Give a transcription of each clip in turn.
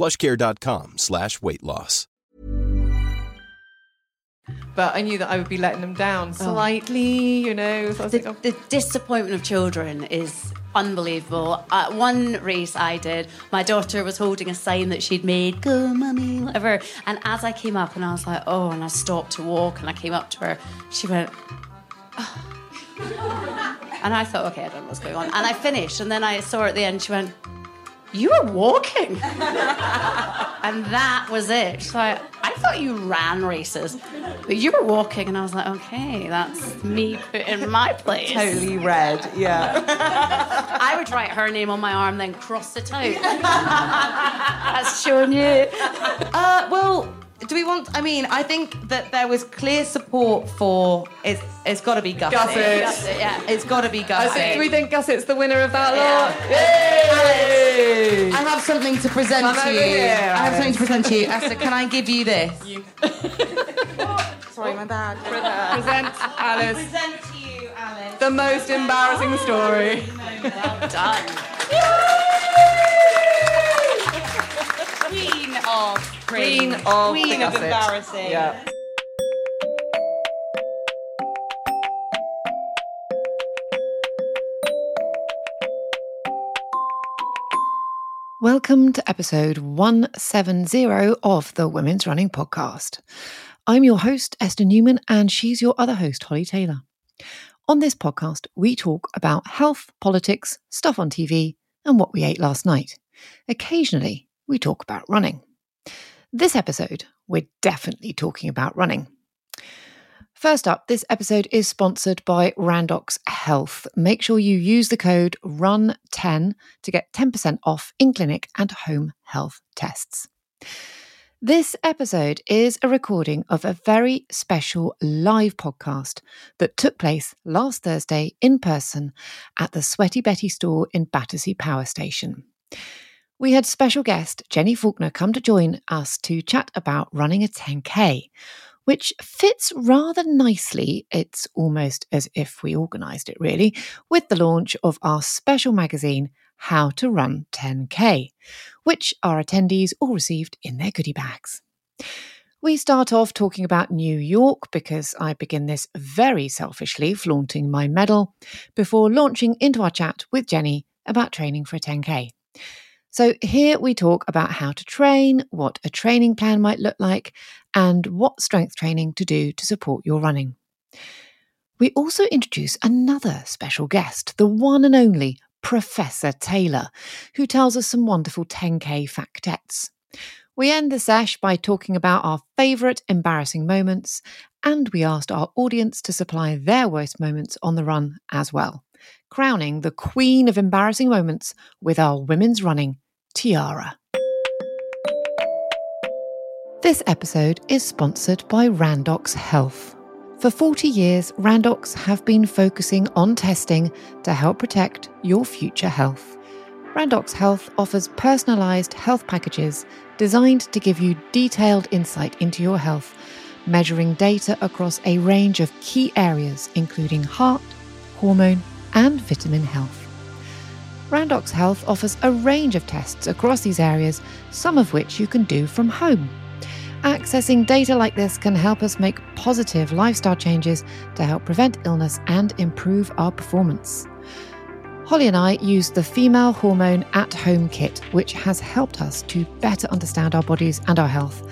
plushcare.com slash weight loss. But I knew that I would be letting them down oh. slightly, you know. So I was like, The, oh, the disappointment of children is unbelievable. At one race I did, my daughter was holding a sign that she'd made, go mummy, whatever. And as I came up and I was like, oh, and I stopped to walk and I came up to her, she went, oh. And I thought, okay, I don't know what's going on. And I finished and then I saw her at the end, she went, you were walking. and that was it. So like, I thought you ran races, but you were walking. And I was like, okay, that's me put in my place. totally red. Yeah. I would write her name on my arm, then cross it out. that's showing you. Uh, well, do we want? I mean, I think that there was clear support for it's. It's got to be Gusset. Gusset. Gusset, yeah. It's got to be I Gusset. think, do we think Gusset's the winner of that Yeah. lot? Yay! I have something to present Come to over you. here, I have something to present to you. Esther, can I give you this? Sorry, my bag. Present Alice Present to you, Alice. the most embarrassing story. Done. Queen of Queen of Queen of embarrassing. Yeah. Welcome to episode 170 of the Women's Running Podcast. I'm your host, Esther Newman, and she's your other host, Holly Taylor. On this podcast, we talk about health, politics, stuff on TV, and what we ate last night. Occasionally, we talk about running. This episode, we're definitely talking about running. First up, this episode is sponsored by Randox Health. Make sure you use the code RUN10 to get 10% off in clinic and home health tests. This episode is a recording of a very special live podcast that took place last Thursday in person at the Sweaty Betty store in Battersea Power Station. We had special guest Jenni Falconer come to join us to chat about running a 10K, which fits rather nicely. It's almost as if we organised it, really, with the launch of our special magazine, How to Run 10K, which our attendees all received in their goodie bags. We start off talking about New York because I begin this very selfishly, flaunting my medal, before launching into our chat with Jenni about training for a 10K. So, here we talk about how to train, what a training plan might look like, and what strength training to do to support your running. We also introduce another special guest, the one and only Professor Taylor, who tells us some wonderful 10K factettes. We end the sesh by talking about our favourite embarrassing moments, and we asked our audience to supply their worst moments on the run as well, crowning the queen of embarrassing moments with our women's running tiara. This episode is sponsored by Randox Health. For 40 years, Randox have been focusing on testing to help protect your future health. Randox Health offers personalised health packages designed to give you detailed insight into your health, measuring data across a range of key areas, including heart, hormone, and vitamin health. Randox Health offers a range of tests across these areas, some of which you can do from home. Accessing data like this can help us make positive lifestyle changes to help prevent illness and improve our performance. Holly and I used the Female Hormone at Home Kit, which has helped us to better understand our bodies and our health.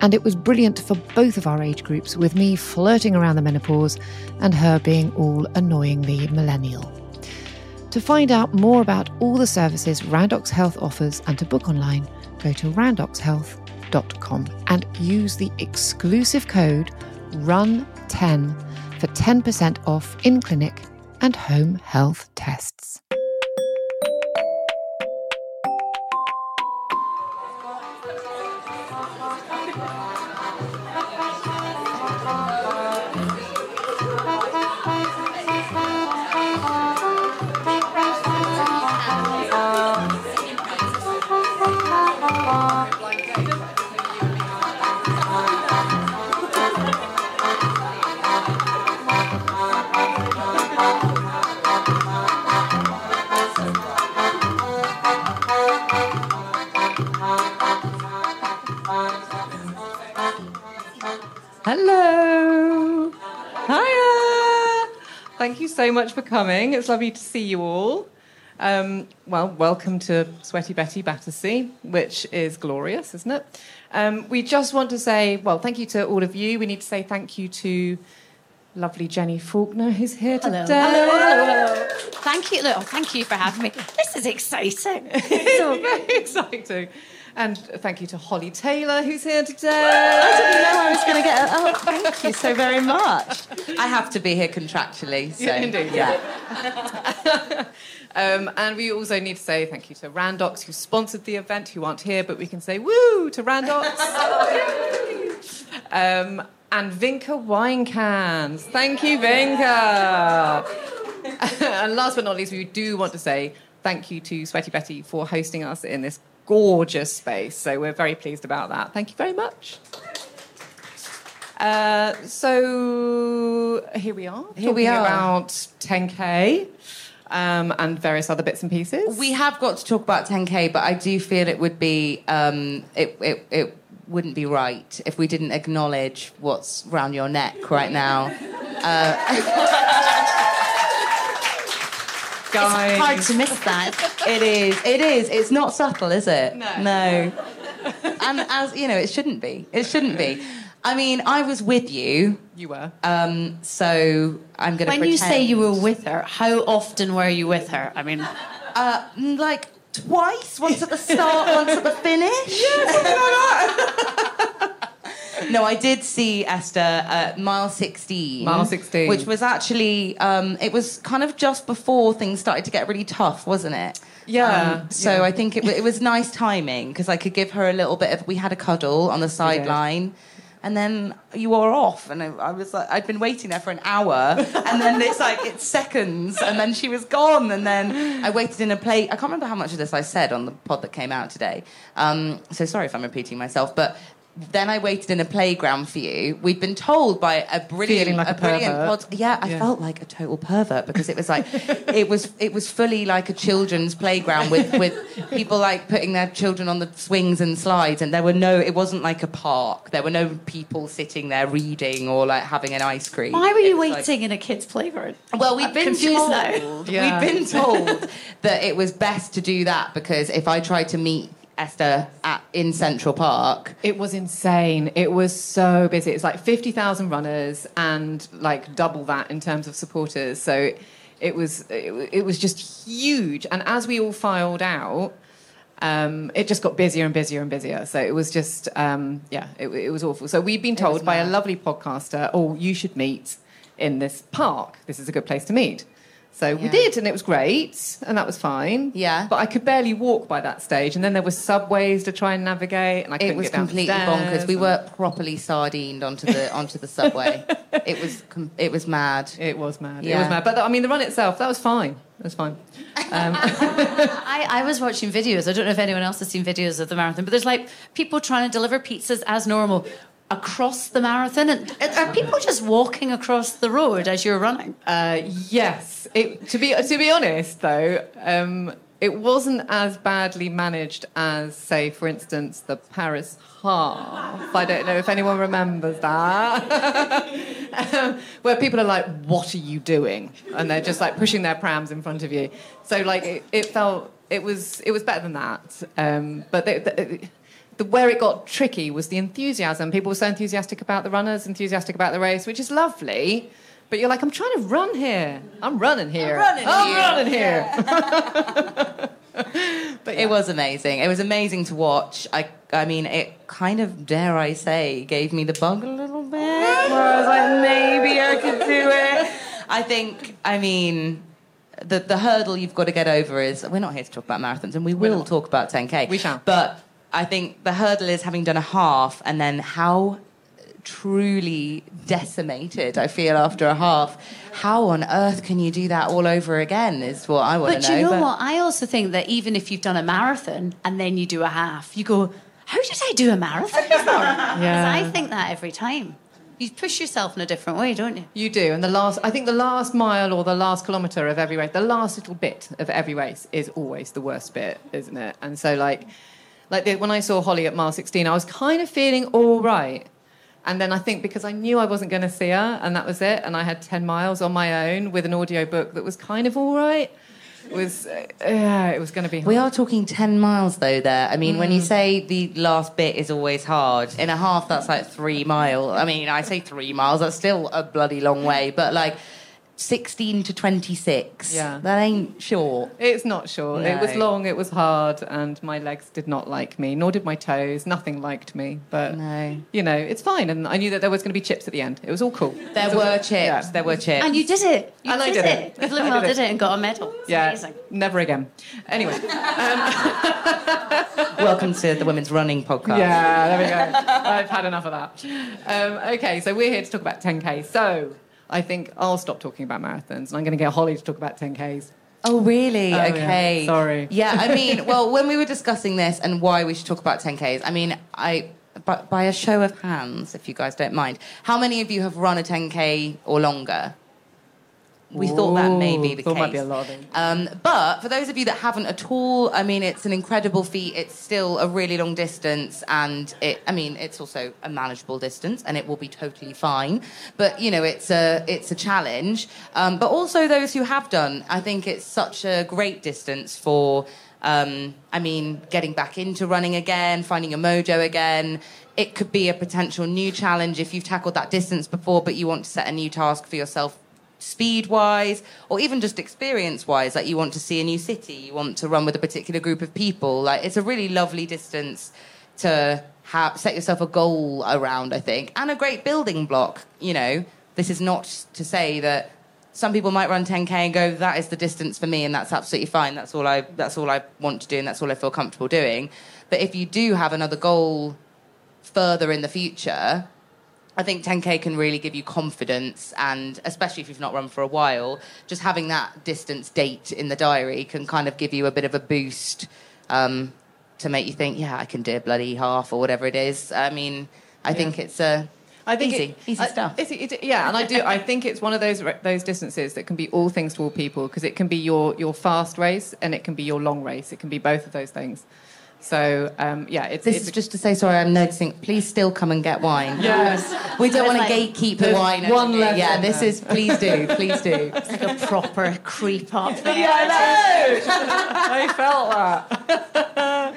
And it was brilliant for both of our age groups, with me flirting around the menopause and her being all annoyingly millennial. To find out more about all the services Randox Health offers and to book online, go to randoxhealth.com and use the exclusive code RUN10 for 10% off in clinic and home health tests. So much for coming. It's lovely to see you all. Um, well, welcome to Sweaty Betty Battersea, which is glorious, isn't it? Um, we just want to say, well, thank you to all of you. We need to say thank you to lovely Jenni Falconer, who's here Hello. today. Hello, hello, hello. Thank you. Look, oh, thank you for having me. This is exciting. It's very exciting. And thank you to Holly Taylor, who's here today. I didn't know I was going to get. A, oh, thank you so very much. I have to be here contractually. So, Yeah, indeed, yeah. Um, and we also need to say thank you to Randox, who sponsored the event, who aren't here, but we can say woo to Randox. um, and Vinca wine cans. Thank you, Vinca. and last but not least, we do want to say thank you to Sweaty Betty for hosting us in this gorgeous space. So we're very pleased about that. Thank you very much. Uh, so here we are. Here we are. about 10k um, and various other bits and pieces. We have got to talk about 10k, but I do feel it would be um, it, it it wouldn't be right if we didn't acknowledge what's round your neck right now. Guys, It's hard to miss that. It is. It is. It's not subtle, is it? No. No. and as you know, it shouldn't be. It shouldn't be. I mean, I was with you, you were. um, so I'm going to. When you say you were with her, how often were you with her? I mean, uh, mm, like twice, once at the start, once at the finish. No, I did see Esther at mile 16. Mile 16. Which was actually, um, it was kind of just before things started to get really tough, wasn't it? Yeah, Um, so yeah. I think it, it was nice timing because I could give her a little bit of, we had a cuddle on the sideline. And then you were off, and I, I was like, I'd been waiting there for an hour, and then it's like it's seconds, and then she was gone, and then I waited in a plate. I can't remember how much of this I said on the pod that came out today. Um, so sorry if I'm repeating myself, but then I waited in a playground for you. We'd been told by a brilliant, Feeling like a brilliant pervert. pod. Yeah, I Yeah. felt like a total pervert because it was like it was it was fully like a children's playground with with people like putting their children on the swings and slides, and there were no. It wasn't like a park. There were no people sitting there reading or like having an ice cream. why were you was like- waiting in a kid's playground? well, we've been told. Yeah. We've been told that it was best to do that because if I tried to meet Esther at, in Central Park, It was insane. It was so busy. It's like 50,000 runners and like double that in terms of supporters. So it was it, it was just huge. And as we all filed out, um, it just got busier and busier and busier. So it was just um, yeah, it, it was awful. So we've been told by a lovely podcaster, "Oh, you should meet in this park. This is a good place to meet." So we did, and it was great, and that was fine. Yeah. But I could barely walk by that stage, and then there were subways to try and navigate, and I couldn't It was get down the completely stairs, bonkers. We and- were properly sardined onto the onto the subway. it was com- it was mad. It was mad. It was mad. But I mean, the run itself, that was fine. It was fine. Um, I, I was watching videos. I don't know if anyone else has seen videos of the marathon, but there's like people trying to deliver pizzas as normal across the marathon. And are people just walking across the road as you're running? Uh, yes. It, to be to be honest, though, um, it wasn't as badly managed as, say, for instance, the Paris half. I don't know if anyone remembers that, um, where people are like, "What are you doing?" and they're just like pushing their prams in front of you. So like it, it felt it was it was better than that. Um, but the, the, the, where it got tricky was the enthusiasm. People were so enthusiastic about the runners, enthusiastic about the race, which is lovely. But you're like, I'm trying to run here. I'm running here. running I'm here." running here. but It was amazing. It was amazing to watch. I I mean, it kind of dare I say gave me the bug a little bit. Where I was like, maybe I could do it. I think. I mean. The, the hurdle you've got to get over is we're not here to talk about marathons and we will talk about 10k We shall. but I think the hurdle is having done a half and then how truly decimated I feel after a half. How on earth can you do that all over again? Is what I want But to know. But you know but- what? I also think that even if you've done a marathon and then you do a half, you go, How did I do a marathon before? Because I think that every time. You push yourself in a different way, don't you? You do, and the last, I think the last mile or the last kilometre of every race, the last little bit of every race is always the worst bit, isn't it? And so, like, like the, when I saw Holly at mile 16, I was kind of feeling all right. And then I think because I knew I wasn't going to see her, and that was it, and I had 10 miles on my own with an audio book that was kind of all right, it was, uh, yeah, it was going to be hard. We are talking 10 miles though there. I mean, when you Mm. say the last bit is always hard, in a half that's like three miles. I mean, I say three miles, that's still a bloody long way, but like 16 to 26. Yeah. That ain't short. It's not short. It was long, it was hard, and my legs did not like me, nor did my toes. Nothing liked me. But, No. you know, it's fine. And I knew that there was going to be chips at the end. It was all cool. There It was all- were chips, Yeah. there were chips. And you did it. You And I did it. You blooming I well did did it. it and got a medal. It's Yeah, amazing. never again. Anyway, Welcome to the Women's Running Podcast. yeah, there we go. I've had enough of that. Um, okay, so we're here to talk about 10K. So I think I'll stop talking about marathons, and I'm going to get Holly to talk about 10Ks. Oh, really? Oh, yeah. okay. Sorry. Yeah, I mean, well, when we were discussing this and why we should talk about 10Ks, I mean, I. By, by a show of hands, if you guys don't mind, how many of you have run a 10k or longer? We thought that may be Ooh, the case. might be a lot of. Um, but for those of you that haven't at all, I mean, it's an incredible feat. It's still a really long distance, and it, I mean, it's also a manageable distance, and it will be totally fine. But you know, it's a it's a challenge. Um, but also those who have done, I think it's such a great distance for. Um, I mean, getting back into running again, finding your mojo again. It could be a potential new challenge if you've tackled that distance before, but you want to set a new task for yourself speed wise or even just experience wise like you want to see a new city you want to run with a particular group of people like it's a really lovely distance to have set yourself a goal around i think and a great building block you know? This is not to say that some people might run 10k and go that is the distance for me and that's absolutely fine that's all i that's all i want to do and that's all i feel comfortable doing. But if you do have another goal further in the future I think 10k can really give you confidence, and especially if you've not run for a while, just having that distance date in the diary can kind of give you a bit of a boost um, to make you think, yeah, I can do a bloody half or whatever it is. I mean, I think it's uh, I think easy, it- easy I- stuff. it- yeah, and I do. I think it's one of those those distances that can be all things to all people because it can be your your fast race and it can be your long race. It can be both of those things. So um, yeah, it's This it's is just to say, sorry, I'm noticing. Please still come and get wine. Yes. We don't want to There's like- gatekeep the wine. one here. left Yeah, this is. Please do. Please do. It's like a proper creep up there. I know. I felt that.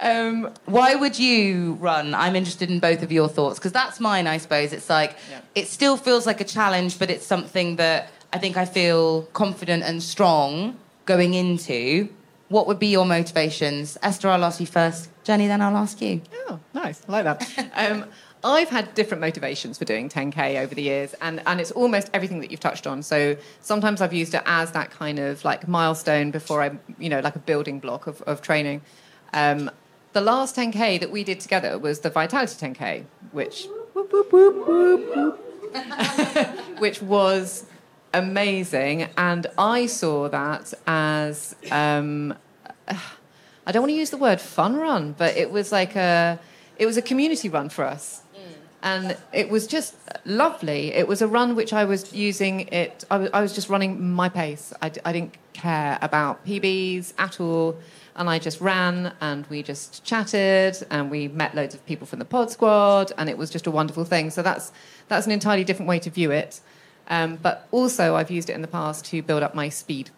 um, Why would you run? I'm interested in both of your thoughts because that's mine, I suppose. It's like Yeah. it still feels like a challenge, but it's something that I think I feel confident and strong going into. What would be your motivations? Esther, I'll ask you first. Jenni, then I'll ask you. Oh, nice. I like that. um, I've had different motivations for doing 10k over the years, and and it's almost everything that you've touched on. So sometimes I've used it as that kind of like milestone before I, you know, like a building block of, of training. Um, the last 10k that we did together was the Vitality 10k, which which was amazing, and I saw that as um, I don't want to use the word fun run, but it was like a it was a community run for us. And it was just lovely. It was a run which I was using it, I was, I was just running my pace. I, I didn't care about PBs at all. And I just ran and we just chatted and we met loads of people from the pod squad and it was just a wonderful thing. So that's, that's an entirely different way to view it. Um, but also, I've used it in the past to build up my speed.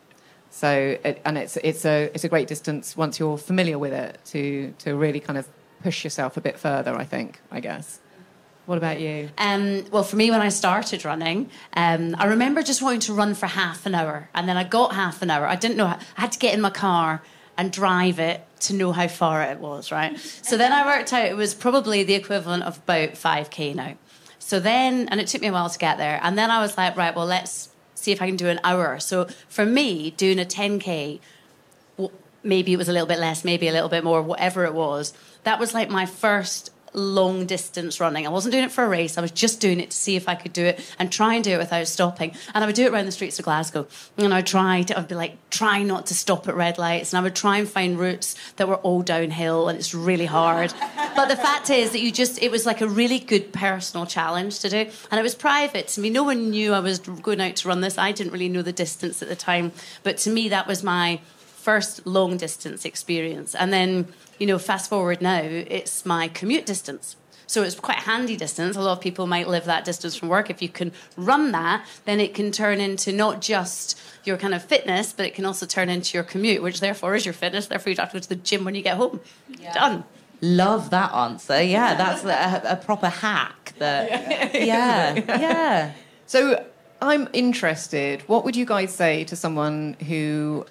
So, it, and it's, it's, a, it's a great distance once you're familiar with it to, to really kind of push yourself a bit further, I think, I guess. What about you? Um, well, for me, when I started running, um, I remember just wanting to run for half an hour, and then I got half an hour. I didn't know. How, I had to get in my car and drive it to know how far it was, right? So then I worked out it was probably the equivalent of about 5k now. So then, and it took me a while to get there, and then I was like, right, well, let's see if I can do an hour. So for me, doing a 10k, maybe it was a little bit less, maybe a little bit more, whatever it was. That was like my first long distance running. I wasn't doing it for a race. I was just doing it to see if I could do it and try and do it without stopping. And I would do it around the streets of Glasgow. And I'd try to, I'd be like, try not to stop at red lights. And I would try and find routes that were all downhill and it's really hard. but the fact is that you just, it was like a really good personal challenge to do. And it was private to me. No one knew I was going out to run this. I didn't really know the distance at the time. But to me, that was my first long distance experience. And then, you know, fast forward now, it's my commute distance. So it's quite a handy distance. A lot of people might live that distance from work. If you can run that, then it can turn into not just your kind of fitness, but it can also turn into your commute, which therefore is your fitness. Therefore, you don't have to go to the gym when you get home. Yeah. Done. Love that answer. Yeah, that's a, a proper hack. That yeah, yeah. So I'm interested. What would you guys say to someone who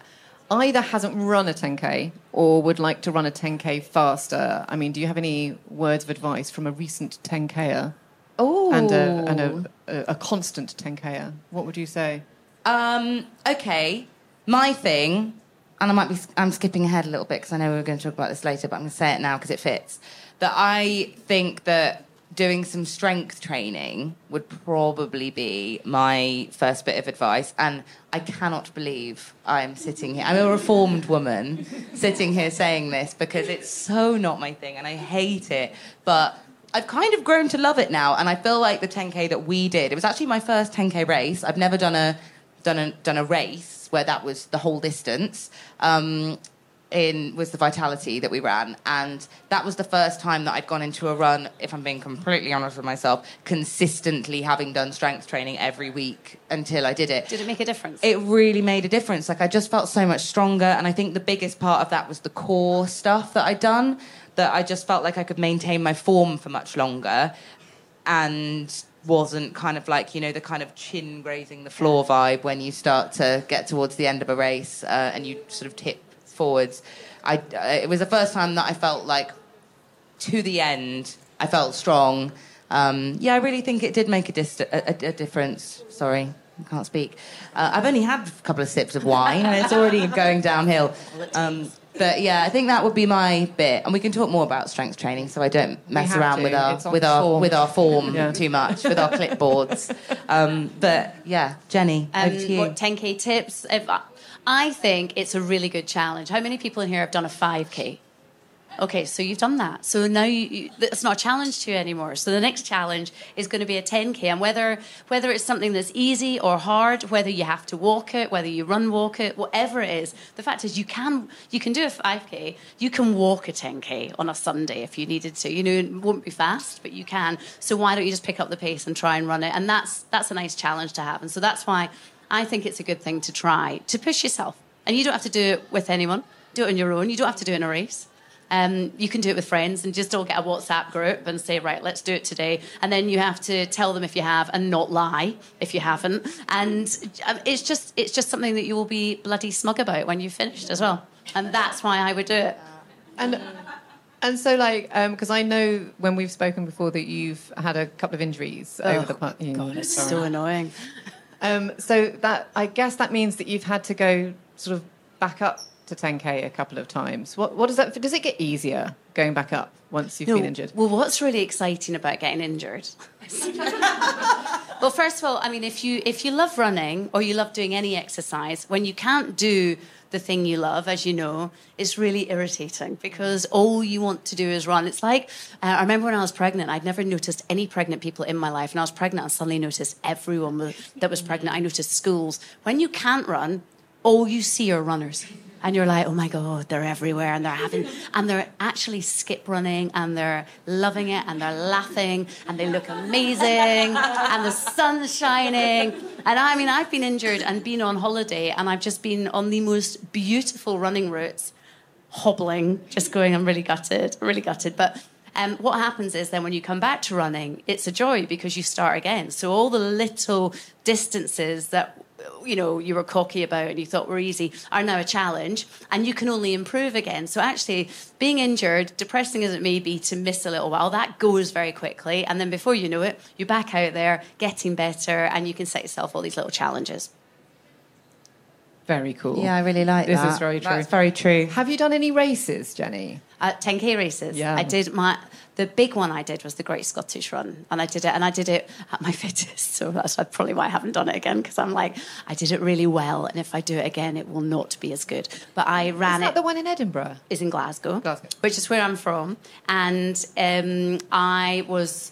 either hasn't run a 10K or would like to run a 10K faster. I mean, do you have any words of advice from a recent 10Ker? Oh. And, a, and a, a, constant 10Ker? What would you say? Um, okay. My thing, and I might be, I'm skipping ahead a little bit because I know we are going to talk about this later, but I'm going to say it now because it fits. That I think that doing some strength training would probably be my first bit of advice. And I cannot believe I'm sitting here. I'm a reformed woman sitting here saying this because it's so not my thing and I hate it. But I've kind of grown to love it now. And I feel like the 10K that we did, it was actually my first 10K race. I've never done a, done a, done a race where that was the whole distance. Um, in was the vitality that we ran and that was the first time that I'd gone into a run if I'm being completely honest with myself consistently having done strength training every week until I did it. Did it make a difference? It really made a difference. Like I just felt so much stronger and I think the biggest part of that was the core stuff that I'd done that I just felt like I could maintain my form for much longer and wasn't kind of like you know the kind of chin grazing the floor vibe when you start to get towards the end of a race uh, and you sort of tip forwards. I, it was the first time that I felt like to the end, I felt strong. Um, yeah, I really think it did make a, dist- a, a, a difference. Sorry, I can't speak. Uh, I've only had a couple of sips of wine and it's already going downhill. Um, but yeah, I think that would be my bit, and we can talk more about strength training, so I don't mess around to. with our with our form. with our form yeah. too much with our clipboards. Um, but yeah, Jenni, um, over to you. What, 10k tips? If I, I think it's a really good challenge. How many people in here have done a 5K? Okay, so you've done that. So now you, you, it's not a challenge to you anymore. So the next challenge is going to be a 10k, and whether whether it's something that's easy or hard, whether you have to walk it, whether you run walk it, whatever it is, the fact is you can you can do a 5k, you can walk a 10k on a Sunday if you needed to. You know, it won't be fast, but you can. So why don't you just pick up the pace and try and run it? And that's that's a nice challenge to have. And so that's why I think it's a good thing to try to push yourself. And you don't have to do it with anyone. Do it on your own. You don't have to do it in a race. Um, you can do it with friends and just all get a WhatsApp group and say, right, let's do it today. And then you have to tell them if you have and not lie if you haven't. And um, it's just it's just something that you will be bloody smug about when you've finished as well. And that's why I would do it. And And so, like, because I know when we've spoken before that you've had a couple of injuries over the past. Oh, God, it's so annoying. Um, so that I guess that means that you've had to go sort of back up to 10k a couple of times. What, what does that? Does it get easier going back up once you've No, been injured? Well, what's really exciting about getting injured? well, first of all, I mean, if you if you love running or you love doing any exercise, when you can't do the thing you love, as you know, it's really irritating because all you want to do is run. It's like uh, I remember when I was pregnant, I'd never noticed any pregnant people in my life, and I was pregnant, I suddenly noticed everyone that was pregnant. I noticed schools. When you can't run, all you see are runners. And you're like, oh my God, they're everywhere and they're having, and they're actually skip running and they're loving it and they're laughing and they look amazing and the sun's shining. And I mean, I've been injured and been on holiday and I've just been on the most beautiful running routes, hobbling, just going, I'm really gutted, really gutted. But um, what happens is then when you come back to running, it's a joy because you start again. So all the little distances that you know you were cocky about and you thought were easy are now a challenge and you can only improve again so actually being injured depressing as it may be to miss a little while that goes very quickly and then before you know it you're back out there getting better and you can set yourself all these little challenges Very cool. Yeah, I really like that. This is very true. That's very true. Have you done any races, Jenni? uh, 10k races. Yeah. I did my the big one I did was the Great Scottish Run, and I did it, and I did it at my fittest. So that's probably why I haven't done it again because I'm like I did it really well, and if I do it again, it will not be as good. But I ran Is it that the one in Edinburgh? is in Glasgow, Glasgow. which is where I'm from, and um, I was.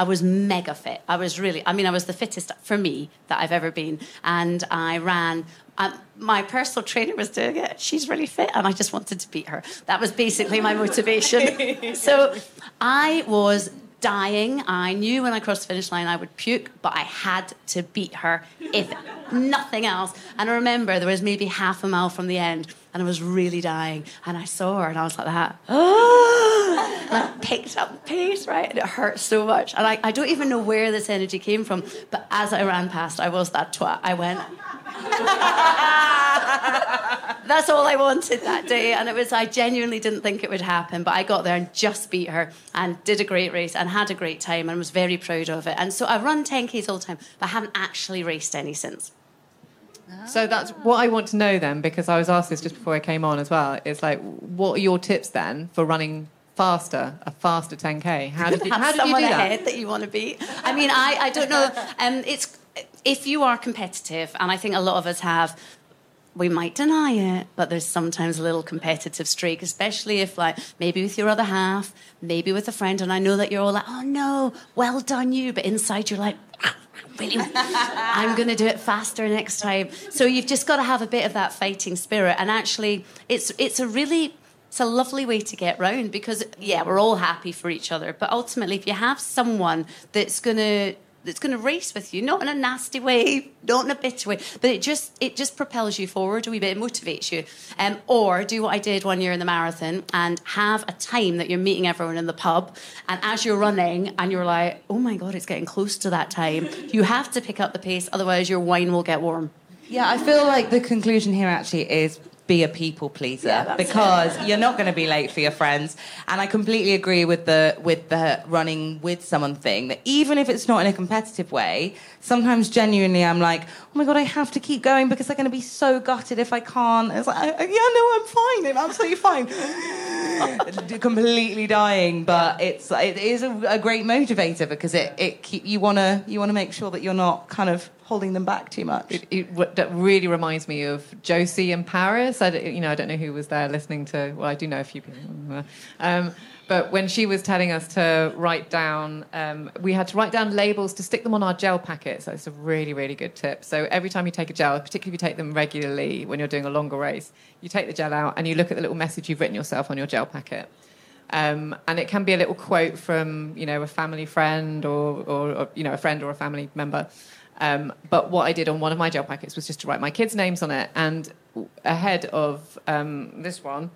I was mega fit. I was really, I mean, I was the fittest for me that I've ever been. And I ran, um, my personal trainer was doing it. She's really fit, and I just wanted to beat her. That was basically my motivation. so I was dying. I knew when I crossed the finish line I would puke, but I had to beat her, if nothing else. And I remember there was maybe half a mile from the end, and I was really dying. And I saw her, and I was like that. and I picked up pace, right? And it hurt so much. And I, I don't even know where this energy came from, but as I ran past, I was that twat. I went. That's all I wanted that day. And it was, I genuinely didn't think it would happen, but I got there and just beat her and did a great race and had a great time and was very proud of it. And so I run 10Ks all the time, but I haven't actually raced any since. So that's what I want to know then, because I was asked this just before I came on as well. Is like, what are your tips then for running faster, a faster 10k? How did you, how did you do that? ahead that you want to beat. I mean, I, I don't know. Um, it's if you are competitive, and I think a lot of us have. We might deny it, but there's sometimes a little competitive streak, especially if, like, maybe with your other half, maybe with a friend, and I know that you're all like, "Oh no, well done, you," but inside you're like, "Ah, really, I'm going to do it faster next time. So you've just got to have a bit of that fighting spirit. And actually, it's it's a really it's a lovely way to get round because yeah, we're all happy for each other. But ultimately, if you have someone that's going to that's going to race with you, not in a nasty way, not in a bitter way, but it just it just propels you forward a wee bit, it motivates you. Um, or do what I did one year in the marathon and have a time that you're meeting everyone in the pub, and as you're running and you're like, oh my god, it's getting close to that time, you have to pick up the pace, otherwise your wine will get warm. Yeah, I feel like the conclusion here actually is be a people pleaser Yeah, because you're not going to be late for your friends. And I completely agree with the with the running with someone thing. That even if it's not in a competitive way, sometimes genuinely I'm like, oh my god, I have to keep going because they're going to be so gutted if I can't. It's like, "I- yeah, no, I'm fine. I'm absolutely fine. completely dying, but it's it is a, a great motivator because it it keep you wanna you wanna make sure that you're not kind of holding them back too much. It, it, that really reminds me of Josie in Paris. I, you know, I don't know who was there listening to. Well, I do know a few people. Um, but when she was telling us to write down, um, we had to write down labels to stick them on our gel packets. That's a really, really good tip. So every time you take a gel, particularly if you take them regularly when you're doing a longer race, you take the gel out and you look at the little message you've written yourself on your gel packet. Um, and it can be a little quote from, you know, a family friend or, or, or you know, a friend or a family member. Um, but what I did on one of my gel packets was just to write my kids' names on it. And ahead of um, this one,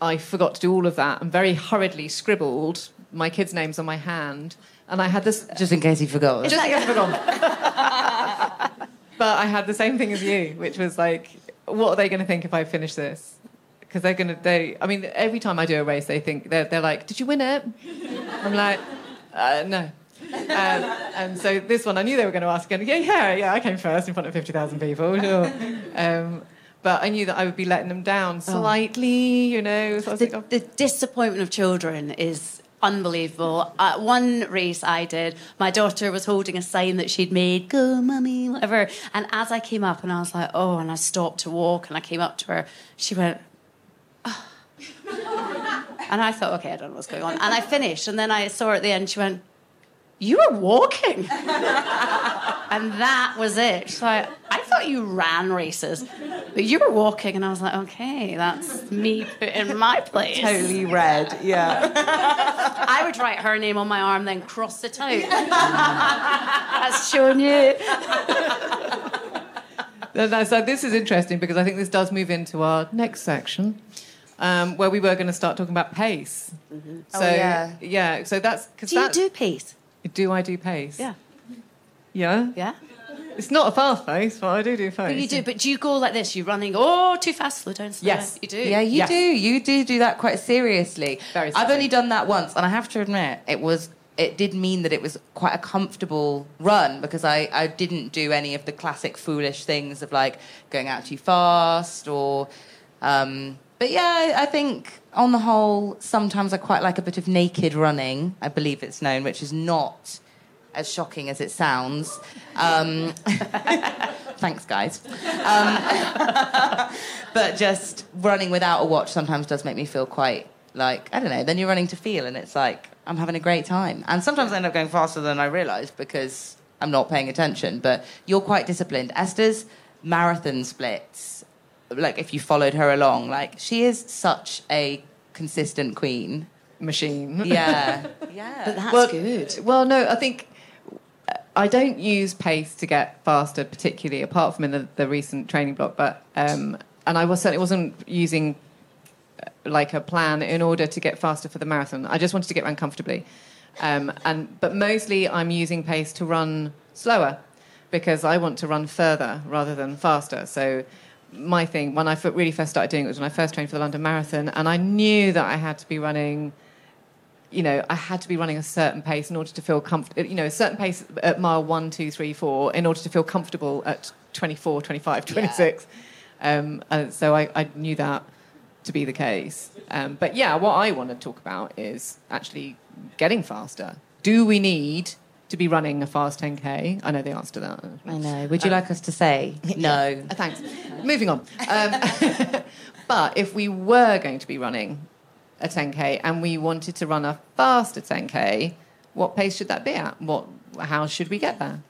I forgot to do all of that and very hurriedly scribbled my kids' names on my hand. And I had this. Just in case you forgot. Just in case I forgot. but I had the same thing as you, which was like, what are they going to think if I finish this? because they're gonna. They, I mean, every time I do a race, they think they're, they're like, "Did you win it?" I'm like, uh, "No." Um, and so this one, I knew they were going to ask again. Yeah, yeah, yeah. I came first in front of fifty thousand people. Sure. Um, but I knew that I would be letting them down slightly, you know. So the, like, oh. the disappointment of children is unbelievable. Uh, one race I did, my daughter was holding a sign that she'd made, go mummy, whatever. And as I came up and I was like, oh, and I stopped to walk and I came up to her, she went, oh. and I thought, okay, I don't know what's going on. And I finished and then I saw her at the end, she went, you were walking. and that was it. She's like, I thought you ran races, but you were walking. And I was like, okay, that's me put in my place. Totally red, yeah. I would write her name on my arm, then cross it out. That's showing you. No, no, so this is interesting because I think this does move into our next section, um, where we were going to start talking about pace. So Oh, yeah. yeah, so that's because Do you that do pace? Do I do pace? Yeah. yeah. Yeah? It's not a fast pace, but I do do pace. But you do, but do you go like this? You're running, oh, too fast, slow down, slow Yes. down. You do. Yeah, you Yes. do. You do do that quite seriously. Very I've seriously. only done that once, and I have to admit, it was. It did mean that it was quite a comfortable run because I, I didn't do any of the classic foolish things of like going out too fast or. Um, but yeah, I, I think on the whole, sometimes I quite like a bit of naked running. I believe it's known, which is not as shocking as it sounds. Um, thanks, guys. Um, but just running without a watch sometimes does make me feel quite like I don't know. Then you're running to feel, and it's like I'm having a great time. And sometimes I end up going faster than I realised because I'm not paying attention. But you're quite disciplined. Esther's marathon splits, like if you followed her along, like she is such a consistent queen. machine. Yeah, yeah. But that's well, good. Well, no, I think uh, I don't use pace to get faster, particularly apart from in the, the recent training block. But um, and I was certainly wasn't using uh, like a plan in order to get faster for the marathon. I just wanted to get around comfortably. Um, and but mostly I'm using pace to run slower because I want to run further rather than faster. So my thing when I really first started doing it was when I first trained for the London Marathon, and I knew that I had to be running you know, I had to be running a certain pace in order to feel comfortable, you know, a certain pace at mile one, two, three, four, in order to feel comfortable at 24, 25, 26. Um, and so I, I knew that to be the case. Um, but yeah, what I want to talk about is actually getting faster. Do we need to be running a fast 10K? I know the answer to that. I know. Would you like us to say no? Uh, Thanks. Moving on. Um, but if we were going to be running a 10k and we wanted to run a faster 10k, what pace should that be at? What? How should we get there?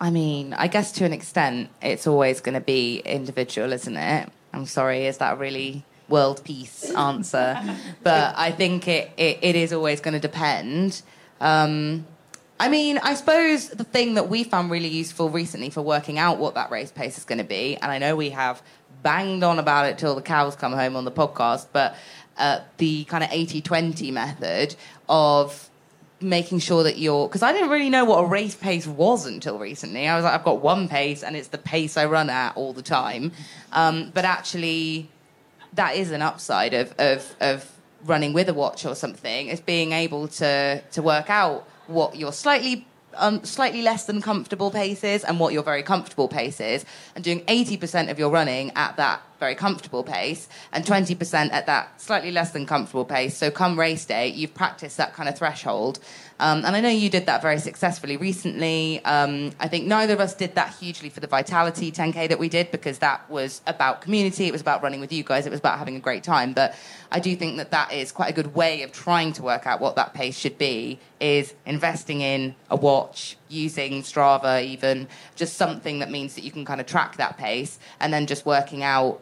I mean, I guess to an extent, it's always going to be individual, isn't it? I'm sorry, is that really world peace answer? but I think it, it, it is always going to depend. Um, I mean, I suppose the thing that we found really useful recently for working out what that race pace is going to be, and I know we have banged on about it till the cows come home on the podcast, but uh, the kind of 80 20 method of making sure that you're because I didn't really know what a race pace was until recently. I was like, I've got one pace and it's the pace I run at all the time. Um, but actually, that is an upside of, of of running with a watch or something. Is being able to to work out what your slightly um, slightly less than comfortable pace is and what your very comfortable pace is, and doing 80% of your running at that very comfortable pace and 20% at that slightly less than comfortable pace. So, come race day, you've practiced that kind of threshold. Um, and I know you did that very successfully recently. Um, I think neither of us did that hugely for the Vitality 10K that we did because that was about community, it was about running with you guys, it was about having a great time. But I do think that that is quite a good way of trying to work out what that pace should be is investing in a watch, using Strava even, just something that means that you can kind of track that pace and then just working out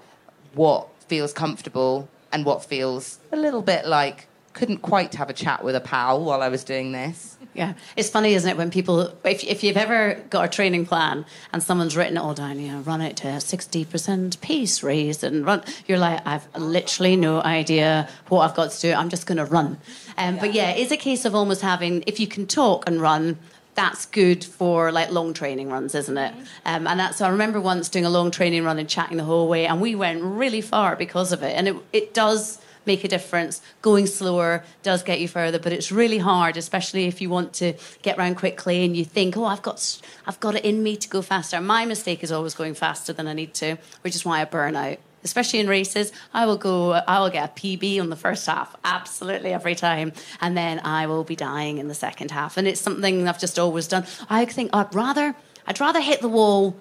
what feels comfortable and what feels a little bit like couldn't quite have a chat with a pal while I was doing this. Yeah, it's funny, isn't it, when people, if, if you've ever got a training plan and someone's written it all down, you know, run it to a 60% pace race and run, you're like, I've literally no idea what I've got to do. I'm just going to run. Um, But yeah, it's a case of almost having, if you can talk and run, that's good for like long training runs, isn't it? Um, and that's, I remember once doing a long training run and chatting the whole way, and we went really far because of it. And it, it does make a difference. Going slower does get you further, but it's really hard, especially if you want to get around quickly and you think, oh, I've got, I've got it in me to go faster. My mistake is always going faster than I need to, which is why I burn out especially in races, I will go, I will get a PB on the first half, absolutely every time. And then I will be dying in the second half. And it's something I've just always done. I think I'd rather, I'd rather hit the wall,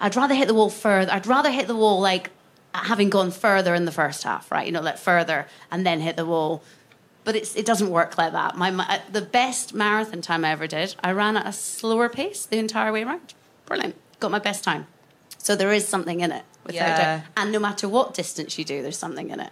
I'd rather hit the wall further, I'd rather hit the wall like having gone further in the first half, right? You know, like further and then hit the wall. But it's, it doesn't work like that. My, my, uh, the best marathon time I ever did, I ran at a slower pace the entire way around. Brilliant. Got my best time. So there is something in it without Yeah. And no matter what distance you do, there's something in it.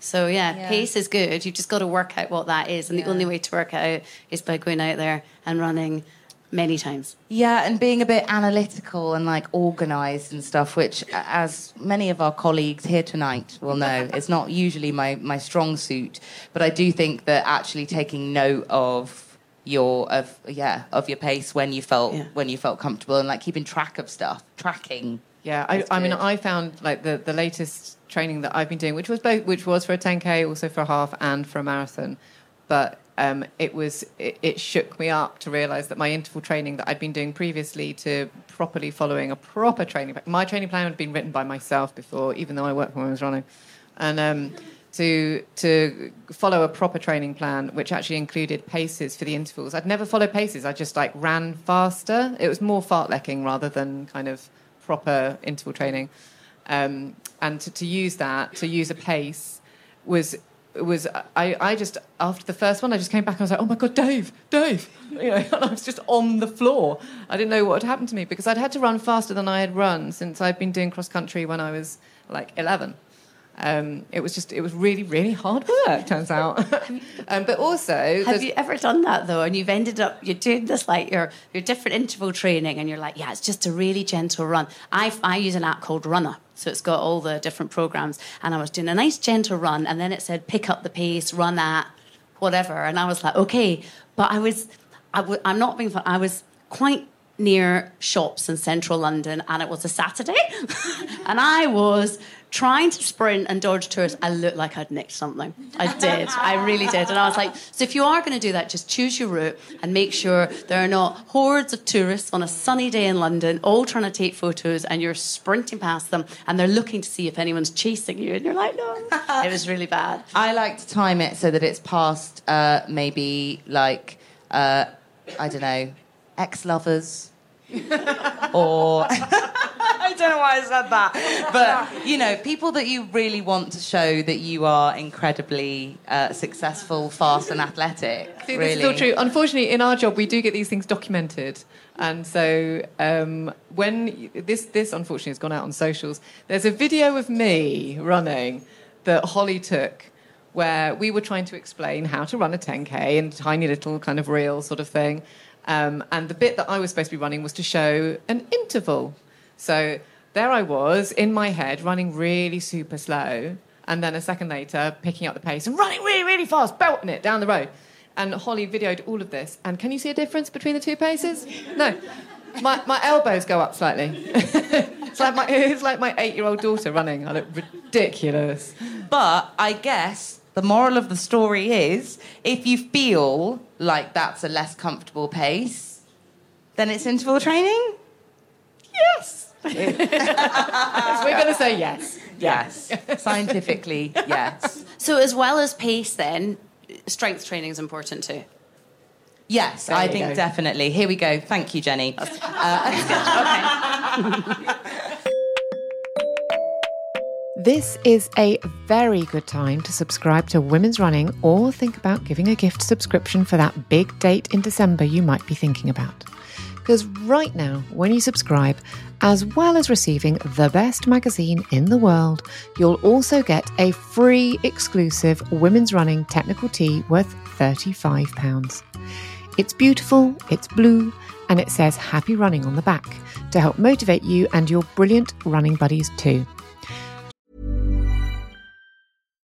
So yeah, Yeah. pace is good. You've just got to work out what that is, and the only way to work out is by going out there and running many times. Yeah, and being a bit analytical and like organised and stuff, which, as many of our colleagues here tonight will know, is not usually my, my strong suit. But I do think that actually taking note of your of yeah of your pace when you felt Yeah. when you felt comfortable and like keeping track of stuff, tracking. Yeah, I, I mean. I found like the, the latest training that I've been doing, which was both, which was for a 10k, also for a half, and for a marathon, but um, it was it, it shook me up to realise that my interval training that I'd been doing previously to properly following a proper training plan. My training plan had been written by myself before, even though I worked when I was running, and um, to to follow a proper training plan, which actually included paces for the intervals. I'd never followed paces. I just like ran faster. It was more fartlecking rather than kind of proper interval training. Um, and to, to use that, to use a pace, was was I, I just after the first one I just came back and I was like oh my god Dave Dave you know and I was just on the floor I didn't know what had happened to me because I'd had to run faster than I had run since I'd been doing cross country when I was like 11 um, it was just it was really really hard work turns out um, but also Have there's- you ever done that though? And you've ended up you're doing this like your your different interval training, and you're like, yeah, it's just a really gentle run. I I use an app called Runna, so it's got all the different programs, and I was doing a nice gentle run, and then it said pick up the pace, run at whatever, and I was like, okay, but I was I w- I'm not being fun. I was quite near shops in central London, and it was a Saturday, and I was trying to sprint and dodge tourists. I looked like I'd nicked something. I did. I really did. And I was like, so if you are going to do that, just choose your route and make sure there are not hordes of tourists on a sunny day in London all trying to take photos and you're sprinting past them and they're looking to see if anyone's chasing you. And you're like, no. It was really bad. I like to time it so that it's past uh, maybe like uh, I don't know ex lovers or I don't know why I said that, but you know people that you really want to show that you are incredibly uh, successful, fast, and athletic. See, really. this is all true. Unfortunately, in our job, we do get these things documented, and so um, when this this unfortunately has gone out on socials, there's a video of me running that Holly took, where we were trying to explain how to run a 10k in a tiny little kind of reel sort of thing, um, and the bit that I was supposed to be running was to show an interval. So there I was in my head running really super slow, and then a second later picking up the pace and running really, really fast, belting it down the road. And Holly videoed all of this. And can you see a difference between the two paces? No. My, my elbows go up slightly. it's, like my, it's like my eight year old daughter running. I look ridiculous. But I guess the moral of the story is if you feel like that's a less comfortable pace, then it's interval training? Yes. We're going to say yes. Yes. Scientifically, yes. So, as well as pace, then, strength training is important too. Yes, There I think go. definitely. Here we go. Thank you, Jenni. This is a very good time to subscribe to Women's Running or think about giving a gift subscription for that big date in December you might be thinking about. Because right now, when you subscribe, as well as receiving the best magazine in the world, you'll also get a free exclusive Women's Running technical tee worth £35. It's beautiful, it's blue, and it says happy running on the back to help motivate you and your brilliant running buddies too.